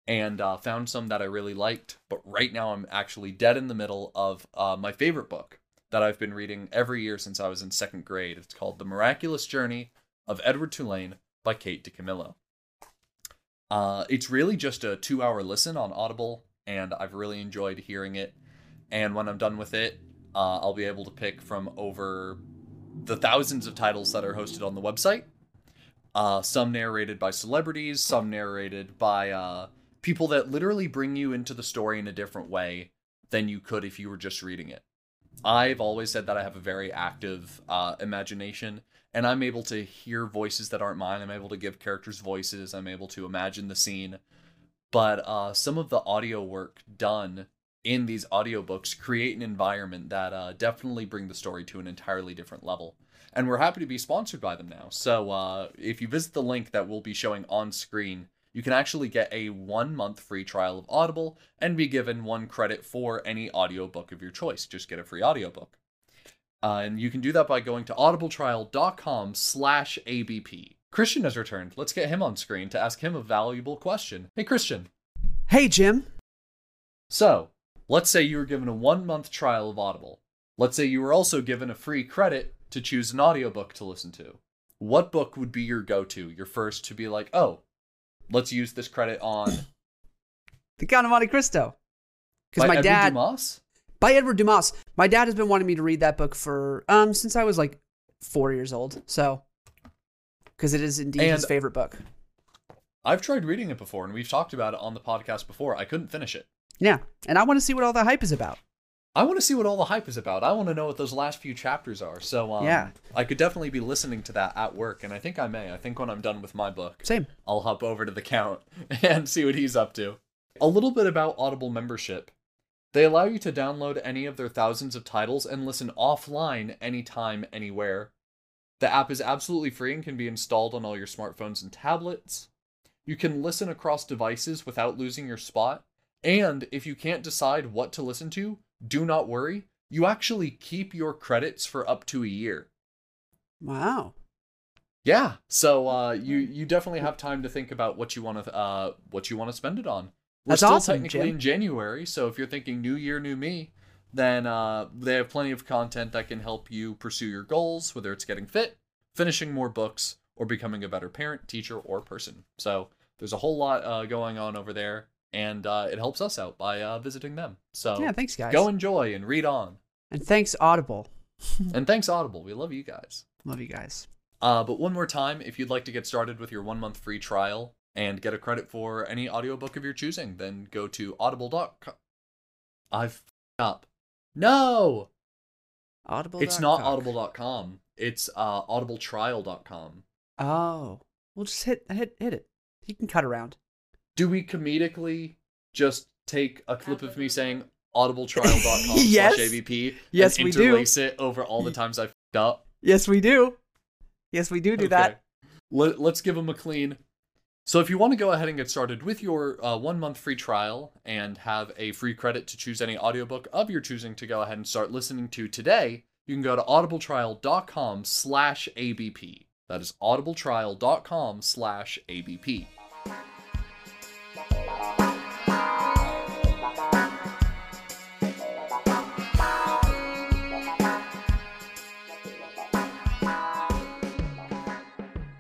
and uh, found some that I really liked. But right now I'm actually dead in the middle of uh, my favorite book that I've been reading every year since I was in second grade. It's called The Miraculous Journey of Edward Tulane by Kate DiCamillo. Uh, it's really just a two hour listen on Audible, and I've really enjoyed hearing it. And when I'm done with it, uh, I'll be able to pick from over the thousands of titles that are hosted on the website. Uh, some narrated by celebrities, some narrated by uh, people that literally bring you into the story in a different way than you could if you were just reading it. I've always said that I have a very active uh, imagination, and I'm able to hear voices that aren't mine. I'm able to give characters voices. I'm able to imagine the scene. But uh, some of the audio work done in these audiobooks create an environment that uh, definitely bring the story to an entirely different level. And we're happy to be sponsored by them now. So uh, if you visit the link that we'll be showing on screen, you can actually get a one month free trial of Audible and be given one credit for any audiobook of your choice. Just get a free audiobook. Uh, and you can do that by going to audibletrial.com slash ABP. Christian has returned. Let's get him on screen to ask him a valuable question. Hey, Christian. Hey, Jim. So, let's say you were given a one month trial of Audible. Let's say you were also given a free credit to choose an audiobook to listen to. What book would be your go to, your first to be like, oh, let's use this credit on The Count of Monte Cristo. Because my Edward dad, Dumas? by Edward Dumas. My dad has been wanting me to read that book for um since I was like four years old. So, because it is indeed his favorite book. I've tried reading it before, and we've talked about it on the podcast before. I couldn't finish it. Yeah, and I want to see what all the hype is about. I want to see what all the hype is about. I want to know what those last few chapters are. So, um, Yeah. I could definitely be listening to that at work, and I think I may. I think when I'm done with my book, Same. I'll hop over to the count [LAUGHS] and see what he's up to. A little bit about Audible membership. They allow you to download any of their thousands of titles and listen offline anytime, anywhere. The app is absolutely free and can be installed on all your smartphones and tablets. You can listen across devices without losing your spot. And if you can't decide what to listen to, do not worry. You actually keep your credits for up to a year. Wow. Yeah. So uh, you you definitely have time to think about what you want to uh, what you want to spend it on. We're That's still awesome, technically Jim. in January, so if you're thinking New Year, New Me, then uh, they have plenty of content that can help you pursue your goals, whether it's getting fit, finishing more books, or becoming a better parent, teacher, or person. So there's a whole lot uh, going on over there, and uh, it helps us out by uh, visiting them. So Yeah, thanks, guys. go enjoy and read on. and thanks, Audible. [LAUGHS] and thanks Audible. We love you guys. Love you guys. Uh, but one more time, if you'd like to get started with your one month free trial and get a credit for any audiobook of your choosing, then go to audible.com. I've f- up. No! Audible. It's not audible.com. It's uh, audibletrial.com. Oh, well, just hit hit hit it. You can cut around. Do we comedically just take a clip of me saying audibletrial.com [LAUGHS] Yes. slash ABP Yes, and we do. interlace it over all the times I f***ed up? Yes, we do. Yes, we do do that. Let, let's give them a clean. So, if you want to go ahead and get started with your uh, one month free trial and have a free credit to choose any audiobook of your choosing to go ahead and start listening to today, you can go to audibletrial.com slash ABP. That is audibletrial.com slash ABP.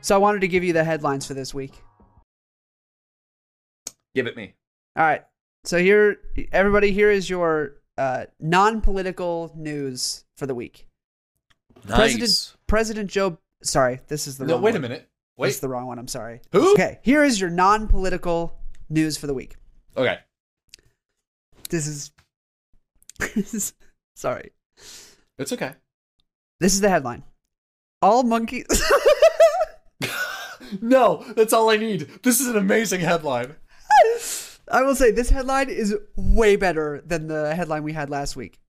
So I wanted to give you the headlines for this week. Give it me. All right. So here, everybody, here is your uh, non-political news for the week. Nice. President President Joe. Sorry, this is the no, wrong wait one. a minute. This Wait. is the wrong one. I'm sorry. Who? Okay, here is your non-political news for the week. Okay. this is. [LAUGHS] Sorry. It's okay. This is the headline. All monkeys. [LAUGHS] No, that's all I need. This is an amazing headline. [LAUGHS] I will say this headline is way better than the headline we had last week.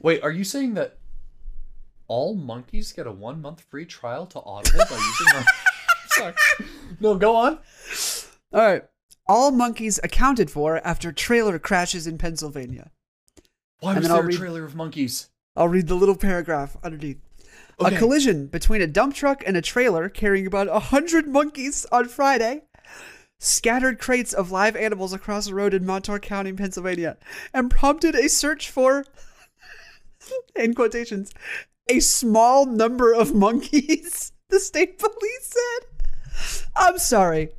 Wait, are you saying that all monkeys get a one month free trial to Audible by using our. [LAUGHS] Sorry. No, go on. All right. All monkeys accounted for after trailer crashes in Pennsylvania. Why And was then I'll there a read- trailer of monkeys? I'll read the little paragraph underneath. Okay. A collision between a dump truck and a trailer carrying about a hundred monkeys on Friday scattered crates of live animals across a road in Montour County, Pennsylvania, and prompted a search for, [LAUGHS] in quotations, a small number of monkeys. [LAUGHS] The state police said. I'm sorry.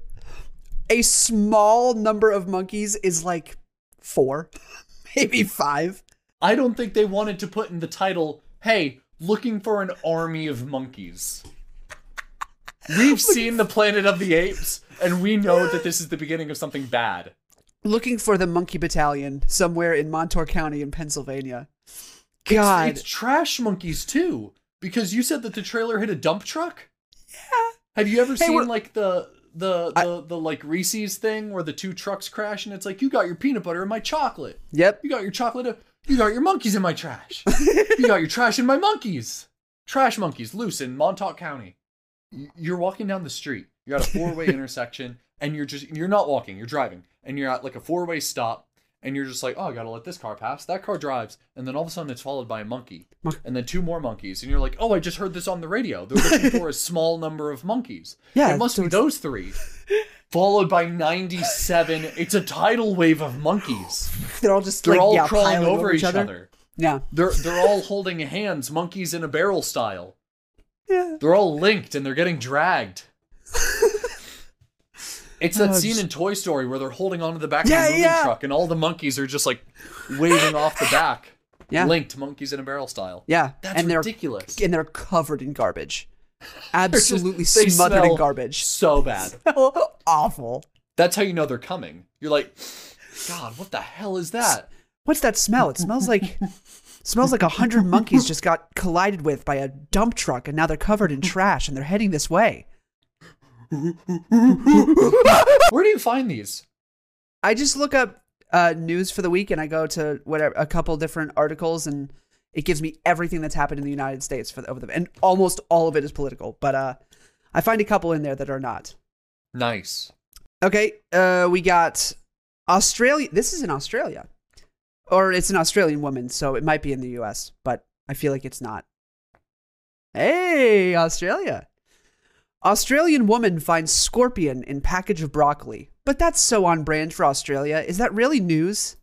A small number of monkeys is like four, [LAUGHS] maybe five. I don't think they wanted to put in the title, hey, looking for an army of monkeys. [LAUGHS] We've seen the Planet of the Apes, and we know that this is the beginning of something bad. looking for the monkey battalion somewhere in Montour County in Pennsylvania. It's- God, It's, trash monkeys too, because you said that the trailer hit a dump truck. Yeah. Have you ever seen we're- like the the the the like Reese's thing where the two trucks crash and it's like you got your peanut butter and my chocolate, yep. you got your chocolate, uh, you got your monkeys in my trash, you got your trash in my monkeys. Trash monkeys loose in Montauk County. You're walking down the street. You're at a four-way [LAUGHS] intersection, and you're just you're not walking. You're driving, and you're at like a four-way stop, and you're just like, oh, I gotta let this car pass. That car drives, and then all of a sudden it's followed by a monkey, and then two more monkeys, and you're like, oh, I just heard this on the radio. They're looking for a [LAUGHS] small number of monkeys. Yeah, it must so be those three. [LAUGHS] Followed by 97. It's a tidal wave of monkeys. They're all just They're like all yeah, crawling piling over each other. Yeah, They're they're all holding hands, monkeys in a barrel style. yeah. They're all linked and they're getting dragged. [LAUGHS] It's that Oh, scene just- in Toy Story where they're holding onto the back Yeah, of the moving yeah. truck and all the monkeys are just like waving off the back. [LAUGHS] Yeah. Linked monkeys in a barrel style. Yeah, That's and they're ridiculous. and they're covered in garbage, Just- absolutely they smothered in garbage. So bad. [LAUGHS] Awful. That's how you know they're coming. You're like, God, what the hell is that? What's that smell? It smells like smells like a hundred monkeys just got collided with by a dump truck, and now they're covered in trash, and they're heading this way. Where do you find these? I just look up uh, news for the week and I go to whatever a couple different articles and it gives me everything that's happened in the United States for the, over the and almost all of it is political, but uh, I find a couple in there that are not. Nice. Okay, uh, we got Australia. This is in Australia, or it's an Australian woman, so it might be in the U.S., but I feel like it's not. Hey, Australia. Australian woman finds scorpion in package of broccoli. But that's so on brand for Australia. Is that really news?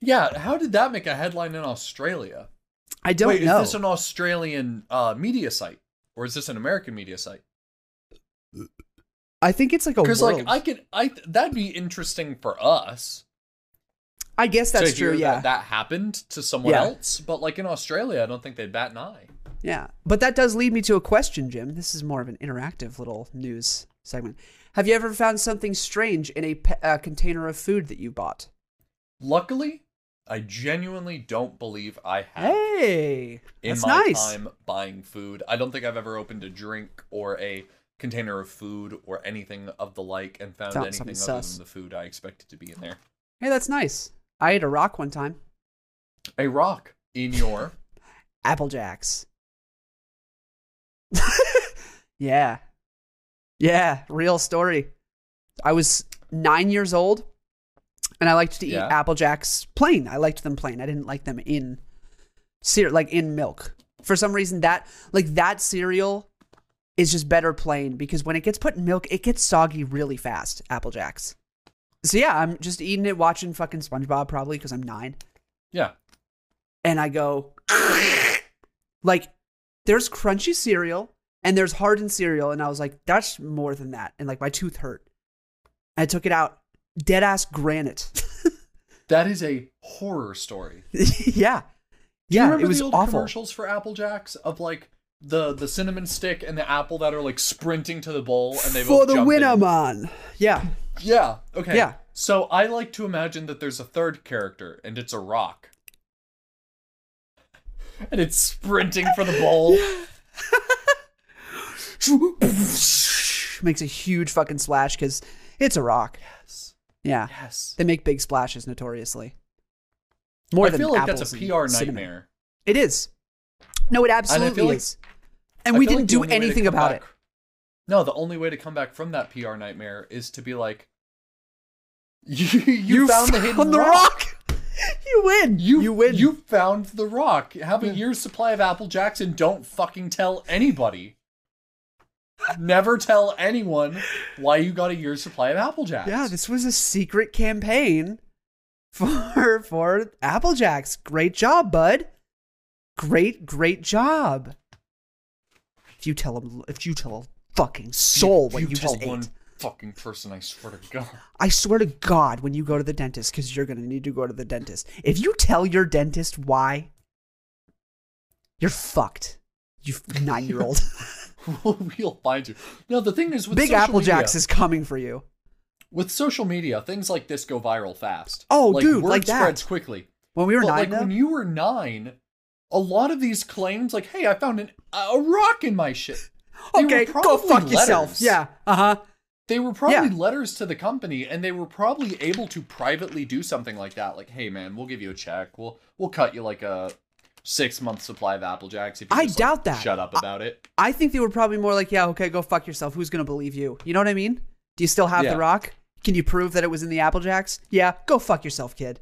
Yeah, how did that make a headline in Australia? I don't Wait, know. is this an Australian uh, media site? Or is this an American media site? I think it's like a Because like I could I that'd be interesting for us. I guess that's true. Yeah, That, that happened to someone Yeah. else. But like in Australia, I don't think they'd bat an eye. yeah. But that does lead me to a question, Jim. This is more of an interactive little news segment. Have you ever found something strange in a pe- uh, container of food that you bought? Luckily, I genuinely don't believe I have Hey, in my nice. time buying food. I don't think I've ever opened a drink or a container of food or anything of the like and found Sounds anything other sus. than the food I expected to be in there. Hey, that's nice. I ate a rock one time. A rock in your [LAUGHS] Apple Jacks. [LAUGHS] yeah. Yeah, real story. I was nine years old and I liked to eat Yeah. Apple Jacks plain. I liked them plain. I didn't like them in cereal, like in milk. For some reason, that, like, that cereal is just better plain because when it gets put in milk, it gets soggy really fast. Apple Jacks. So yeah, I'm just eating it, watching fucking SpongeBob probably because I'm nine yeah. and I go, like, there's crunchy cereal and there's hardened cereal, and I was like, that's more than that, and like my tooth hurt. I took it out, dead ass granite. [LAUGHS] That is a horror story. [LAUGHS] yeah, Do yeah, remember it was the old awful. commercials for Apple Jacks of like the the cinnamon stick and the apple that are like sprinting to the bowl and they For the winner, man. Yeah, Yeah. Okay. Yeah. So I like to imagine that there's a third character, and it's a rock. And it's sprinting for the bowl. [LAUGHS] Makes a huge fucking splash because it's a rock. Yes. Yeah. Yes. They make big splashes notoriously. More I than feel like apples that's a PR nightmare. It is. No, it absolutely like- is. And I we didn't like do only way to anything about back- it. No, the only way to come back from that PR nightmare is to be like, [LAUGHS] you, you, found the hidden the rock. rock. [LAUGHS] you win. You, you win. You found the rock. Have a year's supply of Apple Jacks and don't fucking tell anybody. Never tell anyone why you got a year's supply of Apple Jacks. Yeah, this was a secret campaign for [LAUGHS] for Apple Jacks. Great job, bud. Great, great job. If you tell them, if you tell a fucking soul If what you, tell just one ate, fucking person, I swear to God. I swear to God, when you go to the dentist, because you're gonna need to go to the dentist. If you tell your dentist why, you're fucked. You nine year old. [LAUGHS] [LAUGHS] we'll find you. No, the thing is with Big Apple media, Jacks is coming for you. with social media, things like this go viral fast. Oh, like, dude, word like that. spreads quickly. When we were But nine, like when you were nine, a lot of these claims, like, "Hey, I found an, a rock in my shit." [LAUGHS] okay, go fuck yourself. Yeah, uh huh. They were probably Yeah. letters to the company, and they were probably able to privately do something like that. Like, "Hey, man, we'll give you a check. We'll we'll cut you like a six month supply of Apple Jacks if you I just, like, doubt that. Shut up about it." I think they were probably more like, yeah, okay, go fuck yourself. Who's gonna believe you? You know what I mean? Do you still have Yeah. the rock? Can you prove that it was in the Apple Jacks? Yeah, go fuck yourself, kid.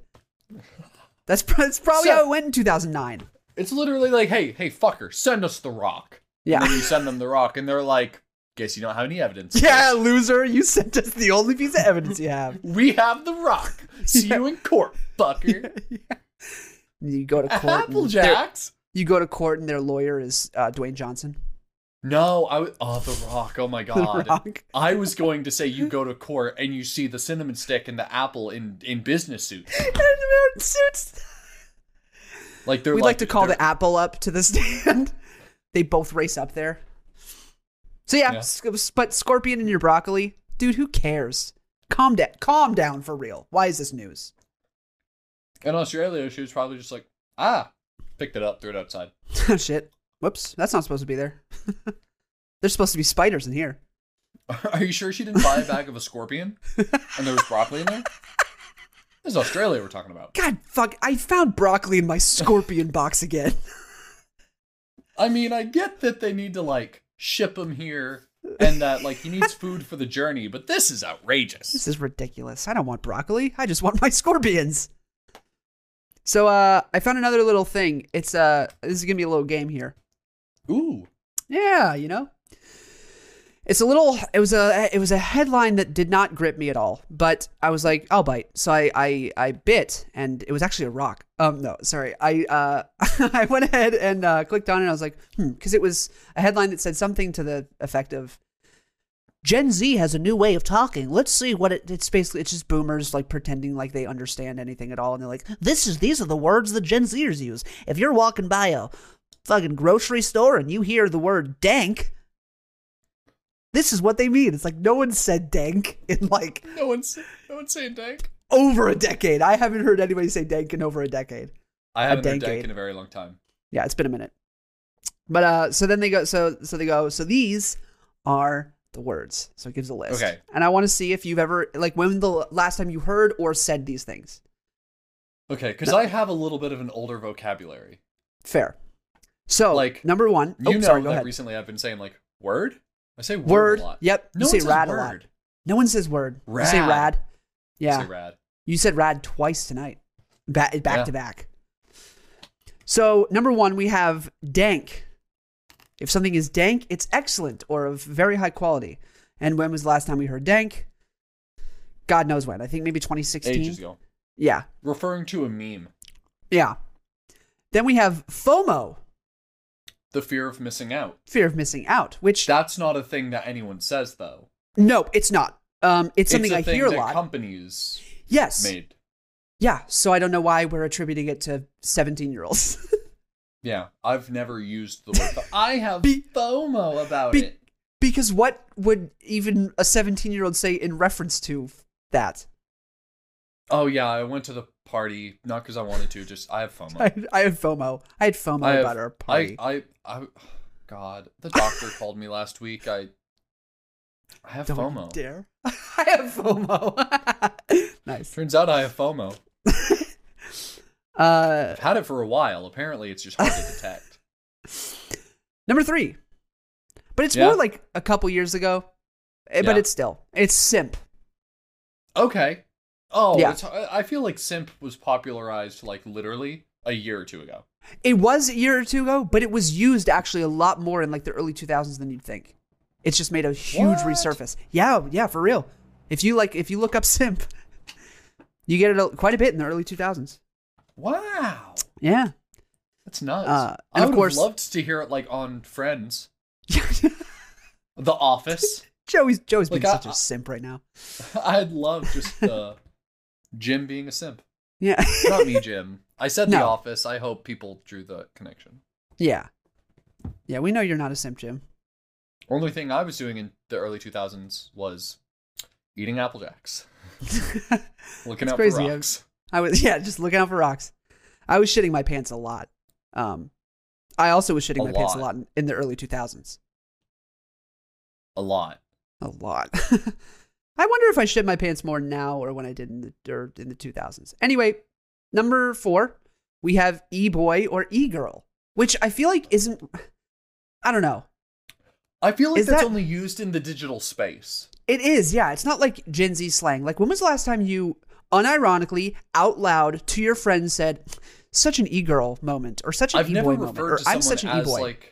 That's, that's probably So- how it went in 2009. It's literally like, "Hey, hey, fucker, send us the rock." Yeah. And then you send them the rock, and they're like, "Guess you don't have any evidence." [LAUGHS] Yeah, loser, you sent us the only piece of evidence you have. [LAUGHS] We have the rock. See Yeah. you in court, fucker. [LAUGHS] You go to [LAUGHS] court. Apple and Jacks. You go to court and their lawyer is uh, Dwayne Johnson. No, I w- oh the rock. Oh my [LAUGHS] god. I was going to say you go to court and you see the cinnamon stick and the apple in in business suits. [LAUGHS] In suits. Like they're We like to call the apple up to the stand. they both race up there. So yeah, Yeah. but scorpion and your broccoli, dude. Who cares? Calm down. Calm down for real. Why is this news? In Australia. She was probably just like ah, picked it up, threw it outside. [LAUGHS] Shit. Whoops. That's not supposed to be there. [LAUGHS] There's supposed to be spiders in here. [LAUGHS] Are you sure she didn't buy a bag of a scorpion and there was broccoli in there? This is Australia we're talking about. God, fuck! I found broccoli in my scorpion box again. I mean, I get that they need to like ship him here and that like he needs food for the journey, but this is outrageous. This is ridiculous. I don't want broccoli. I just want my scorpions. So uh I found another little thing. It's uh this is gonna be a little game here. Ooh. Yeah, you know. It's a little it was a it was a headline that did not grip me at all, but I was like, I'll bite. So I I, I bit and it was actually a rock. Um no, sorry. I uh [LAUGHS] I went ahead and uh clicked on it and I was like, hmm, because it was a headline that said something to the effect of Gen Z has a new way of talking. Let's see what it, it's basically. It's just boomers like pretending like they understand anything at all, and they're like, "This is these are the words that Gen Zers use. If you're walking by a fucking grocery store and you hear the word dank, this is what they mean." It's like no one said dank in like No one's no one's saying dank. over a decade. I haven't heard anybody say dank in over a decade. I haven't heard dank in a very long time. Yeah, it's been a minute. But uh so then they go so so they go so these are the words. So it gives a list. Okay. And I want to see if you've ever like when the last time you heard or said these things. Okay, because No. I have a little bit of an older vocabulary. Fair. So Like, number one. Oh, you oh, know sorry, go that ahead. recently I've been saying like word. I say word, Word. a lot. Yep. No you say one says rad word. a lot. No one says word. You say Rad. rad. Yeah. say rad. You said rad twice tonight. Back back Yeah. to back. So number one, we have dank. If something is dank, it's excellent or of very high quality. And when was the last time we heard dank? God knows when. I think maybe 2016. Ages ago. Yeah. Referring to a meme. Yeah. Then we have FOMO, The fear of missing out. fear of missing out, which That's not a thing that anyone says though. no, it's not. Um, it's something I hear a that lot. companies yes. made. Yeah. So I don't know why we're attributing it to 17 year olds. [LAUGHS] Yeah, I've never used the word. [LAUGHS] I have Be- FOMO about be- it. because what would even a 17 year old say in reference to that? Oh yeah, I went to the party not because I wanted to. Just I have FOMO. [LAUGHS] I, I had FOMO. I had FOMO I have- about our party. I, I, I, God, the doctor called me last week. I, I have Don't FOMO. dare. [LAUGHS] I have FOMO. nice. Turns out I have FOMO. Uh, I've had it for a while. Apparently, it's just hard to detect. [LAUGHS] number three, but it's Yeah. more like a couple years ago. Eh, But Yeah. it's still it's simp. Okay. Oh, Yeah. I feel like simp was popularized like literally a year or two ago. It was a year or two ago, but it was used actually a lot more in like the early 2000s than you'd think. It's just made a huge What? resurface. Yeah, yeah, for real. If you like, if you look up simp, [LAUGHS] you get it quite a bit in the early 2000s. Wow, Yeah. that's nuts. Uh, I would course- have loved to hear it like on Friends, [LAUGHS] The Office. Joey's Joey's being Like, I- such a simp right now. [LAUGHS] I'd love just uh, Jim being a simp. Yeah. Not me, [LAUGHS] Jim. I said The Office. I hope people drew the connection. yeah. Yeah, we know you're not a simp, Jim. Only thing I was doing in the early 2000s was eating Apple Jacks, looking out crazy, for rocks. I was [LAUGHS] yeah, just looking out for rocks. I was shitting my pants a lot. Um, I also was shitting A my pants a lot. lot in, in the early 2000s. A lot. A lot. [LAUGHS] I wonder if I shit my pants more now or when I did in the or in the 2000s. Anyway, number four, we have e boy or e girl, which I feel like isn't. I don't know. I feel like Is that's that- only used in the digital space. It is, yeah. It's not like Gen Z slang. Like, when was the last time you, unironically, out loud to your friends said, "Such an e girl moment" or "Such an I've e never boy moment" referred or to "I'm someone such an e as boy"? like.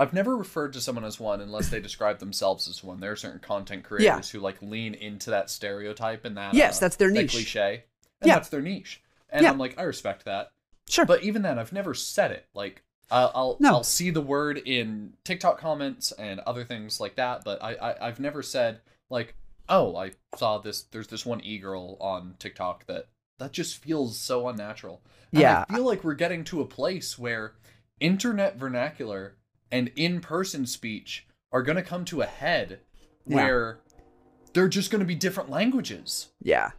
I've never referred to someone as one unless they describe themselves as one. There are certain content creators who like lean into that stereotype and that. Yes, uh, that's their niche. cliche, and Yeah. that's their niche. And Yeah. I'm like, I respect that. sure. But even then, I've never said it. Like, I'll I'll, No. I'll see the word in TikTok comments and other things like that, but I, I I've never said like, oh, I saw this. There's this one e girl on TikTok that that just feels so unnatural. And Yeah. I feel like we're getting to a place where internet vernacular and in-person speech are going to come to a head Yeah. where they're just going to be different languages. Yeah.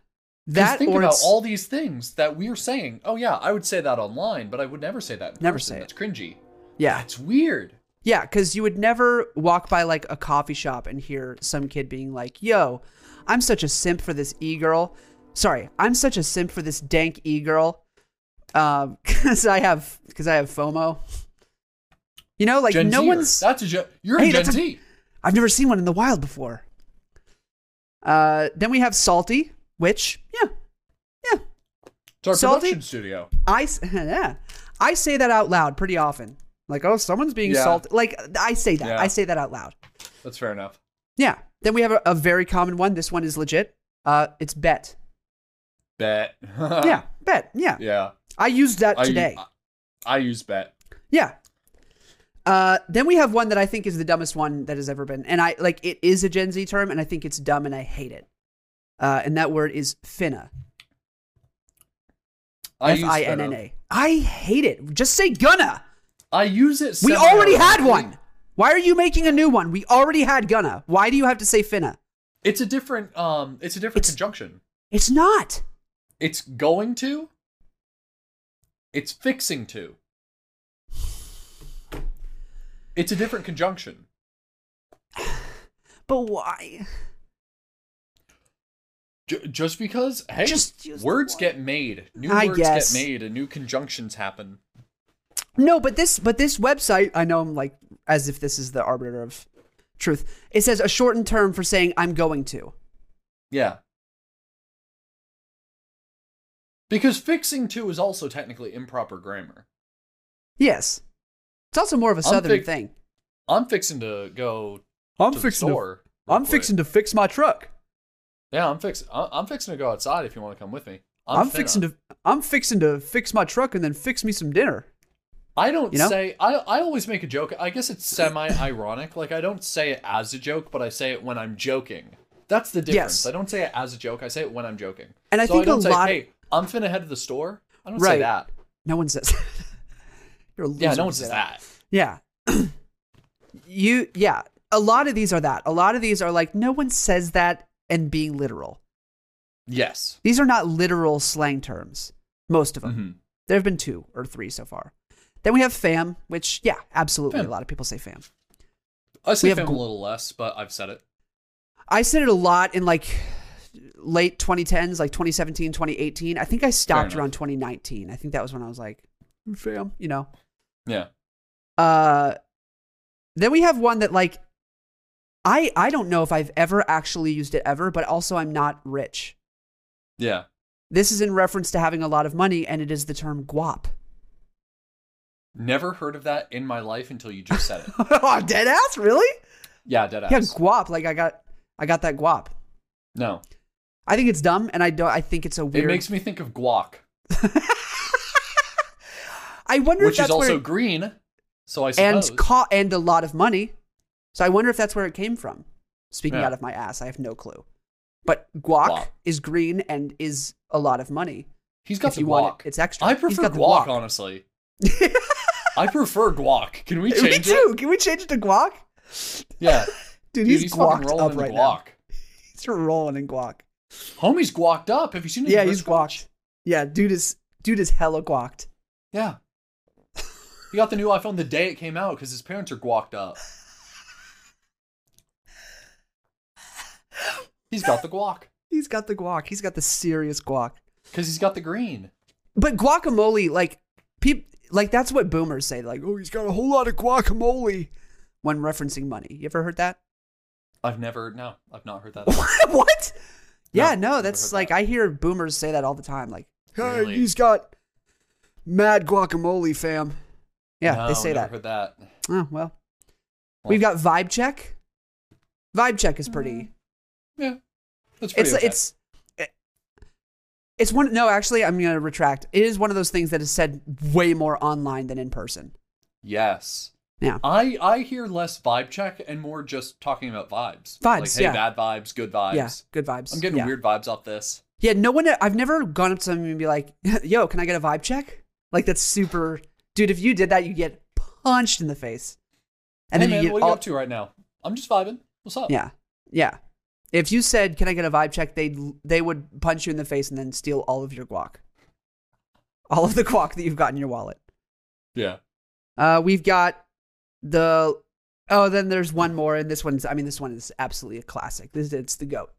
That think about it's, all these things that we're saying. Oh yeah, I would say that online, but I would never say that. In Never person. say it. That's cringy. yeah, it's weird. Yeah, because you would never walk by like a coffee shop and hear some kid being like, "Yo, I'm such a simp for this e girl." Sorry, I'm such a simp for this dank e girl. Um, because [LAUGHS] I have because I have FOMO. You know, like Gen no Zer. one's. That's a Gen. You're Hey, a Gen that's a- Z. I've never seen one in the wild before. Uh, then we have Salty, which yeah, yeah, It's our Salty? production studio. I [LAUGHS] yeah, I say that out loud pretty often. Like, oh, someone's being Yeah. salty. Like, I say that. Yeah. I say that out loud. That's fair enough. Yeah. Then we have a, a very common one. This one is legit. Uh, it's bet. Bet. [LAUGHS] yeah, bet. Yeah. Yeah. I used that today. I, I use bet. Yeah. Uh, then we have one that I think is the dumbest one that has ever been, and I like it is a Gen Z term, and I think it's dumb, and I hate it. Uh, and that word is finna. I F use i n n finna. a. I hate it. Just say gonna. I use it. We already had one. Why are you making a new one? We already had gonna. Why do you have to say finna? It's a different. Um. It's a different It's- conjunction. It's not. It's going to. It's fixing to. It's a different conjunction. [SIGHS] But why? J- just because, hey, Just words get made, new I words guess. get made, and new conjunctions happen. No, but this but this website, I know I'm like as if this is the arbiter of truth. It says a shortened term for saying I'm going to. Yeah. Because fixing to is also technically improper grammar. Yes. It's also more of a I'm southern thing. I'm fixing to go I'm to the store. real I'm quick. fixing to fix my truck. Yeah, I'm fixing. I'm fixing to go outside if you want to come with me. I'm, finna. fixing to I'm fixing to fix my truck and then fix me some dinner. I don't You know? say. I I always make a joke. I guess it's semi-ironic. like I don't say it as a joke, but I say it when I'm joking. That's the difference. Yes. I don't say it as a joke. I say it when I'm joking. And I so think I a say, lot- Hey, I'm finna head to the store. I don't Right. say that. No one says [LAUGHS] You're a Yeah, no one says that. Yeah. [CLEARS THROAT] you yeah, a lot of these are that. A lot of these are like no one says that and being literal. Yes. These are not literal slang terms. Most of them. hmm There have been two or three so far. Then we have fam, which yeah, absolutely. Fam. A lot of people say fam. I say have fam gl- a little less, but I've said it. I said it a lot in like late 2010s, like 2017, 2018. I think I stopped around 2019. I think that was when I was like, fam, you know. Yeah. Uh, then we have one that like, I I don't know if I've ever actually used it ever, but also I'm not rich. Yeah. This is in reference to having a lot of money, and it is the term guap. Never heard of that in my life until you just said it. [LAUGHS] oh, dead ass, really? Yeah, dead ass. Yeah, guap. Like I got, I got that guap. no. I think it's dumb, and I don't. I think it's a weird. It makes me think of guac, [LAUGHS] I wonder which if that's is also where, green. So I and suppose. co- and a lot of money. So I wonder if that's where it came from. Speaking Yeah. out of my ass, I have no clue. But guac, Guac. is green and is a lot of money. He's got if the you guac. want it, it's extra. I He's prefer guac, guac. honestly. [LAUGHS] I prefer guac. Can we [LAUGHS] change Me too. it? Can we change it to guac? Yeah. [LAUGHS] Dude, Dude, he's, he's guacked rolling up right guac. now. [LAUGHS] He's rolling in guac. Homie's guacked up. Have you seen his Yeah, he's guacked. Yeah, dude is dude is hella guacked. Yeah. He got the new iPhone the day it came out because his parents are guacked up. He's got the guac He's got the guac. He's got the serious guac. because he's got the green. But guacamole, like peop, like that's what boomers say. Like, oh, he's got a whole lot of guacamole when referencing money. You ever heard that? I've never, no, I've not heard that. [LAUGHS] what? Yeah, No, that's like that. I hear boomers say that all the time. Like, hey, Really? he's got mad guacamole, fam. Yeah, No, they say never that. Heard that. Oh well, Well- we've got vibe check. Vibe check is pretty. Mm, yeah, that's pretty it's okay. it's it's one. No, actually, I'm gonna retract. It is one of those things that is said way more online than in person. yes. Yeah. I I hear less vibe check and more just talking about vibes. Vibes, like, hey, yeah. bad vibes, good vibes. Yeah, good vibes. I'm getting yeah. weird vibes off this. Yeah, no one. I've never gone up to someone and be like, [LAUGHS] "Yo, can I get a vibe check?" Like that's super, dude. If you did that, you get punched in the face, and hey then man, you get what are all, you up to right now? I'm just vibing. What's up? yeah, yeah. If you said, "Can I get a vibe check?" They they would punch you in the face and then steal all of your guac, all of the guac that you've got in your wallet. Yeah. Uh, we've got the oh, then there's one more, and this one's. I mean, this one is absolutely a classic. This it's the goat.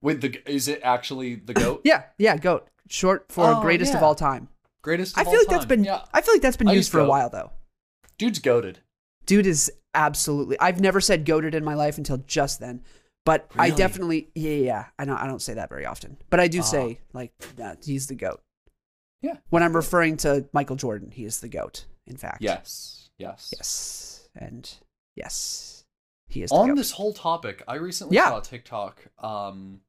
Wait, the is it actually the goat? Yeah, yeah, goat. Short for Oh, greatest of all time. Greatest. I feel all like that's time. been. Yeah. I feel like that's been I used use for a while though. Dude's goaded. Dude is absolutely. I've never said goaded in my life until just then, but I definitely. Yeah, yeah. I don't. I don't say that very often, but I do Ah. say like that he's the goat. Yeah. When I'm referring to Michael Jordan, he is the goat. In fact. Yes. Yes. Yes. And yes, he is the On goat. this whole topic, I recently Yeah. saw a TikTok. Um,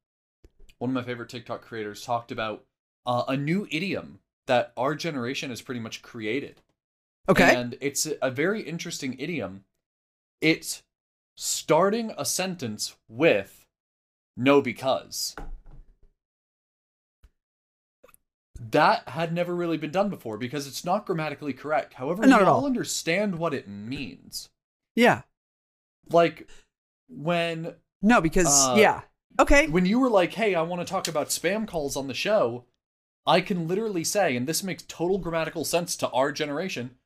one of my favorite TikTok creators talked about uh, a new idiom that our generation has pretty much created. Okay. And it's a- very interesting idiom. It's starting a sentence with no because. That had never really been done before because it's not grammatically correct. However, Not we all all. understand what it means. yeah. Like when No, because Uh, yeah. Okay. when you were like, "Hey, I want to talk about spam calls on the show," I can literally say, and this makes total grammatical sense to our generation.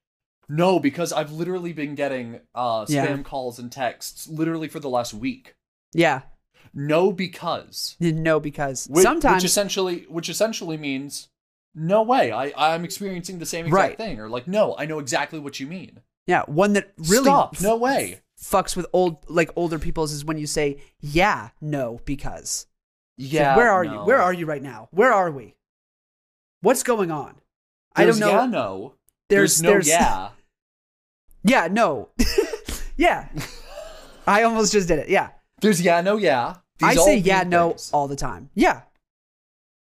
No, because I've literally been getting uh, spam Yeah. calls and texts literally for the last week. Yeah. No, because No, because which, sometimes which essentially which essentially means no way. I I'm experiencing the same exact Right. thing, or like no, I know exactly what you mean. yeah, one that really Stop. No way. fucks with old like older people's is when you say yeah, no, because. Yeah. where are you? Where are you right now? Where are we? What's going on? I don't know. Yeah, no. There's There's, no there's yeah. [LAUGHS] Yeah, no. [LAUGHS] yeah. I almost just did it. Yeah. There's yeah, no, yeah. I say yeah, no things. all the time. Yeah.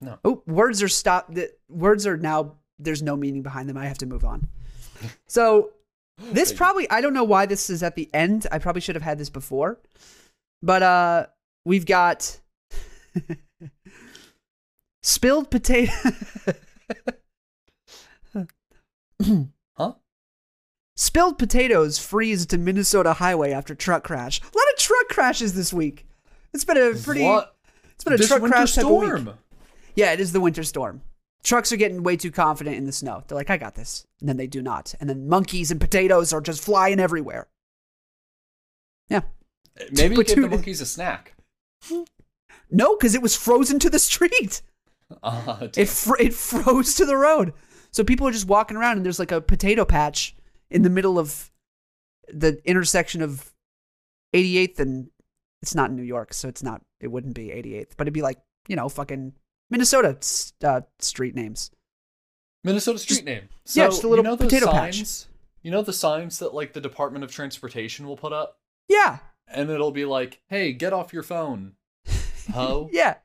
No. Oh, words are stopped. Words are now. There's no meaning behind them. I have to move on. [LAUGHS] So this probably. I don't know why this is at the end. I probably should have had this before. But uh, we've got [LAUGHS] spilled potato. Spilled potatoes freeze to Minnesota highway after truck crash. A lot of truck crashes this week. It's been a pretty. What? It's been a this truck crash type of week. storm. Yeah, it is the winter storm. Trucks are getting way too confident in the snow. They're like, I got this. And then they do not. And then monkeys and potatoes are just flying everywhere. Yeah. Maybe But give the monkeys a snack. [LAUGHS] No, because it was frozen to the street. Uh, [LAUGHS] It fr- it froze to the road. So people are just walking around and there's like a potato patch in the middle of the intersection of 88th and it's not in New York, so it's not it wouldn't be 88th, but it'd be like, you know, fucking Minnesota uh, street names. Minnesota street Just- name. yeah, just a little you know potato patch. signs? You know the signs that like the Department of Transportation will put up, Yeah. and it'll be like, "Hey, get off your phone, [LAUGHS] ho." Yeah.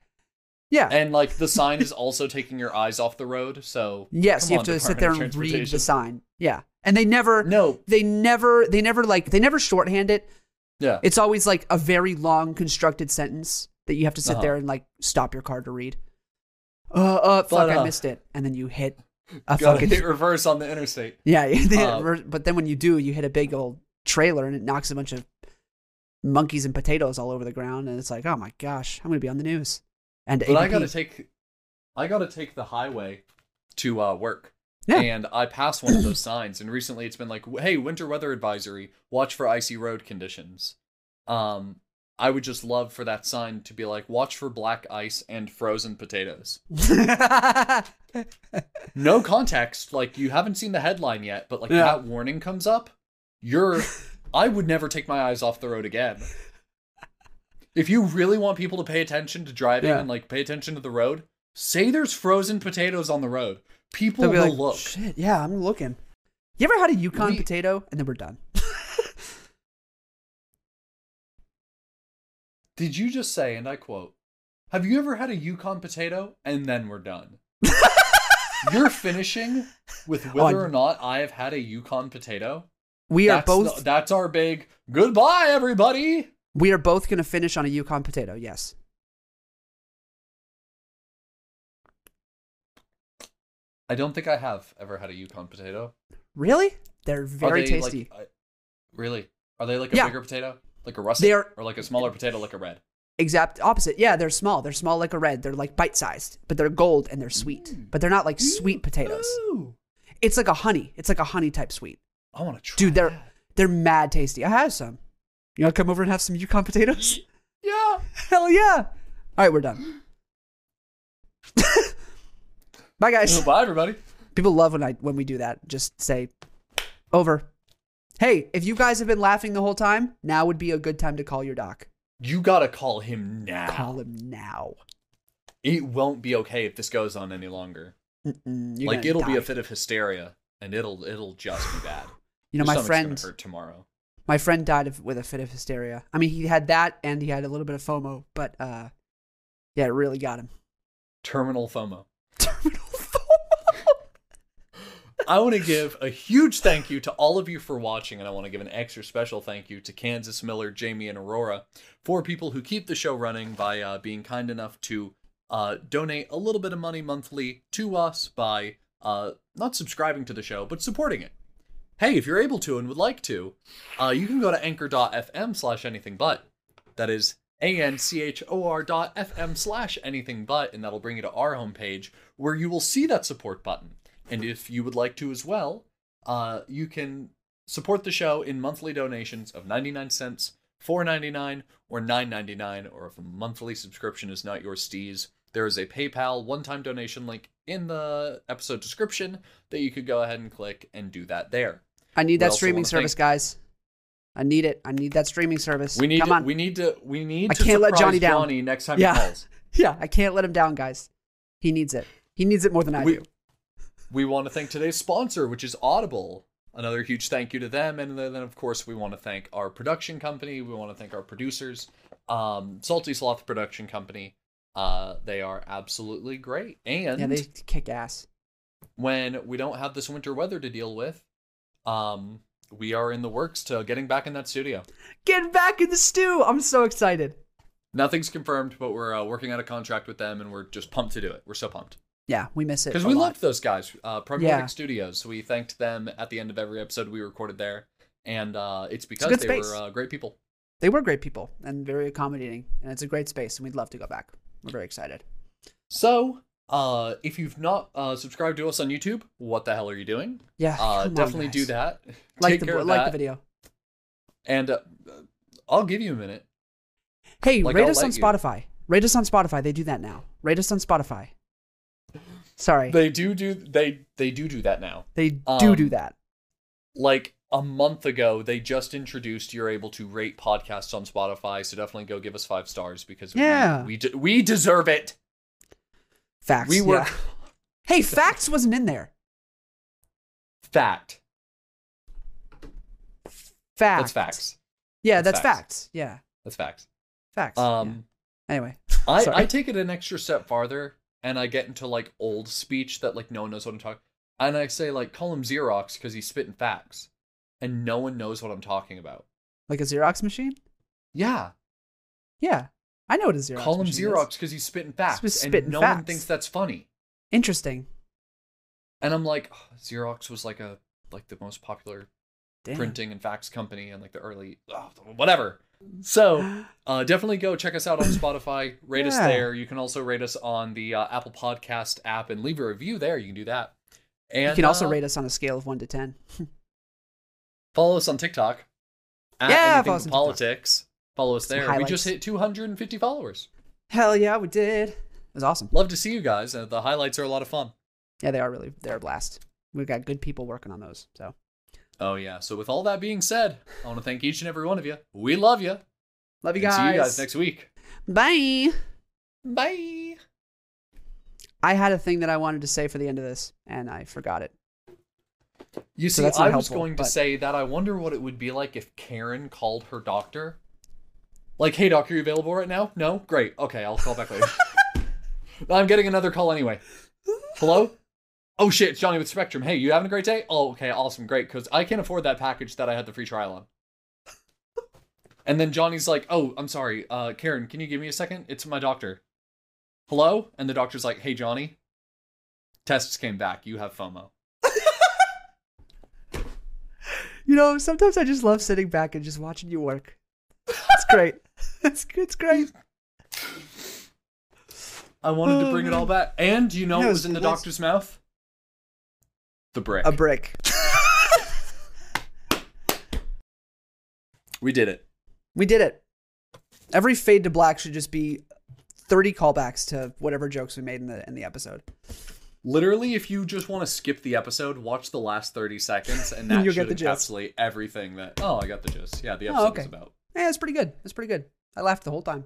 Yeah. And like the sign is also taking your eyes off the road, so [LAUGHS] yes, you have to sit Department there of and read the sign. Yeah. And they never No, they never they never like they never shorthand it. yeah, It's always like a very long constructed sentence that you have to sit Uh-huh. there and like stop your car to read. Uh, uh, fuck, But, I uh, missed it, and then you hit a fucking hit reverse on the interstate. yeah. [LAUGHS] uh, ver- but then when you do, you hit a big old trailer and it knocks a bunch of monkeys and potatoes all over the ground, and it's like, oh my gosh, I'm gonna be on the news. And But I gotta take, I gotta take the highway to uh, work. Yeah. And I passed one of those signs, and recently it's been like, "Hey, winter weather advisory. Watch for icy road conditions." Um, I would just love for that sign to be like, "Watch for black ice and frozen potatoes." [LAUGHS] No context, like you haven't seen the headline yet, but like Yeah. that warning comes up, you're. [LAUGHS] I would never take my eyes off the road again. If you really want people to pay attention to driving Yeah. and like pay attention to the road, say there's frozen potatoes on the road. People They'll be will like, look. shit, yeah, I'm looking. You ever had a Yukon We- potato? And then we're done. [LAUGHS] Did you just say, and I quote, "Have you ever had a Yukon potato?" And then we're done. [LAUGHS] You're finishing with whether Oh, or not I have had a Yukon potato. We are That's both the- that's our big goodbye, everybody. we are both gonna finish on a Yukon potato. Yes. I don't think I have ever had a Yukon potato. Really? They're very they, tasty. Like, I- really? Are they like a Yeah. bigger potato, like a russet, They are- or like a smaller potato, like a red? exact opposite. Yeah, they're small. They're small like a red. They're like bite sized, but they're gold and they're sweet. Mm. But they're not like sweet potatoes. Ooh. It's like a honey. It's like a honey type sweet. I want to try. Dude, they're that. they're mad tasty. I have some. You want to come over and have some Yukon potatoes? yeah. [LAUGHS] Hell yeah! All right, we're done. Bye, guys. [LAUGHS] Bye, everybody. People love when I when we do that. Just say over. Hey, if you guys have been laughing the whole time, now would be a good time to call your doc. You gotta call him now. Call him now. It won't be okay if this goes on any longer. Like it'll be a fit of hysteria, and it'll it'll just be bad. [SIGHS] You know, Your my friend, hurt tomorrow. my friend died of, with a fit of hysteria. I mean, he had that and he had a little bit of FOMO, but uh, yeah, it really got him. Terminal FOMO. [LAUGHS] Terminal. I want to give a huge thank you to all of you for watching, and I want to give an extra special thank you to Kansas Miller, Jamie, and Aurora for people who keep the show running by uh, being kind enough to uh, donate a little bit of money monthly to us by uh, not subscribing to the show, but supporting it. Hey, if you're able to and would like to, uh, you can go to anchor.fm slash anything but. That is A-N-C-H-O-R dot FM slash anything but, and that'll bring you to our homepage where you will see that support button. And if you would like to as well, uh, you can support the show in monthly donations of 99 cents, 4.99, or 9.99, or if a monthly subscription is not your steez, there is a PayPal one-time donation link in the episode description that you could go ahead and click and do that there. I need We that streaming service, guys. I need it. I need that streaming service. We need Come to, on. we need to we need I to can't let Johnny down. Johnny next time Yeah. he calls. [LAUGHS] yeah, I can't let him down, guys. He needs it. He needs it more than I We- do. We want to thank today's sponsor, which is Audible. Another huge thank you to them, and then of course we want to thank our production company. We want to thank our producers, um, Salty Sloth Production Company. Uh, they are absolutely great, and Yeah, they kick ass. when we don't have this winter weather to deal with, um, we are in the works to getting back in that studio. Get back in the stew. I'm so excited. Nothing's confirmed, but we're uh, working out a contract with them, and we're just pumped to do it. We're so pumped. Yeah, we miss it. Because we lot. loved those guys, uh, Primordic Yeah. Studios. We thanked them at the end of every episode we recorded there, and uh, it's because good they space. were uh, great people. They were great people and very accommodating, and it's a great space, and we'd love to go back. we're very excited. So, uh, if you've not uh, subscribed to us on YouTube, what the hell are you doing? Yeah, Uh, definitely do that. [LAUGHS] Like Take the like that. the video. And uh, I'll give you a minute. Hey, Like, rate I'll us on you. Spotify. Rate us on Spotify. They do that now. Rate us on Spotify. Sorry, They do do they they do do that now. they do um, do that. Like a month ago, they just introduced you're able to rate podcasts on Spotify. So definitely go give us five stars because Yeah. we de- we deserve it. Facts. We were yeah. [LAUGHS] Hey, facts wasn't in there. fact. Facts. That's facts. Yeah, That's that's, facts. facts. Yeah, That's facts. facts. Um, yeah. Anyway, I, [LAUGHS] I take it an extra step farther and I get into like old speech that like no one knows what I'm talking and I say like call him Xerox because he's spitting facts and no one knows what I'm talking about. like a Xerox machine. Yeah. Yeah, I know what a Xerox. call him. Xerox because he's spitting facts He's and spitting no one thinks that's funny. Interesting. And I'm like "Oh, Xerox was like a like the most popular Damn. printing and fax company and like the early oh, whatever. [GASPS] So Uh, definitely go check us out on Spotify. Rate us there. You can also rate us on the uh, Apple Podcast app and leave a review there. You can do that. And you can also uh, rate us on a scale of one to ten. [LAUGHS] follow us on TikTok. At Yeah, anything follow us on TikTok. politics. Follow us there. We just hit 250 followers. Hell yeah, we did. It was awesome. Love to see you guys. Uh, the highlights are a lot of fun. Yeah, they are really they're a blast. We've got good people working on those. So Oh yeah. So with all that being said, I want to thank each and every one of you. We love you. love you And guys. see you guys next week. Bye. Bye. I had a thing that I wanted to say for the end of this, and I forgot it. You So see, that's I was helpful, going to say that I wonder what it would be like if Karen called her doctor. Like, hey, doc, are you available right now? No? Great. Okay, I'll call back later. [LAUGHS] I'm getting another call anyway. Hello? Oh shit, it's Johnny with Spectrum. Hey, you having a great day? Oh, okay, awesome, great, because I can't afford that package that I had the free trial on. And then Johnny's like, oh, I'm sorry, uh, Karen, can you give me a second? It's my doctor. Hello? And the doctor's like, hey, Johnny, tests came back. You have FOMO. You know, sometimes I just love sitting back and just watching you work. It's great. [LAUGHS] it's it's great. I wanted to bring it all back. And you know [SIGHS] it what was was in the nice. doctor's mouth? The brick. A brick. [LAUGHS] we did it. We did it. Every fade to black should just be 30 callbacks to whatever jokes we made in the in the episode. Literally, if you just want to skip the episode, watch the last 30 seconds, and [LAUGHS] that You'll should get the gist. encapsulate everything that. Oh, I got the gist. Yeah, the Oh, episode okay. was about. Yeah, it's pretty good. It's pretty good. I laughed the whole time.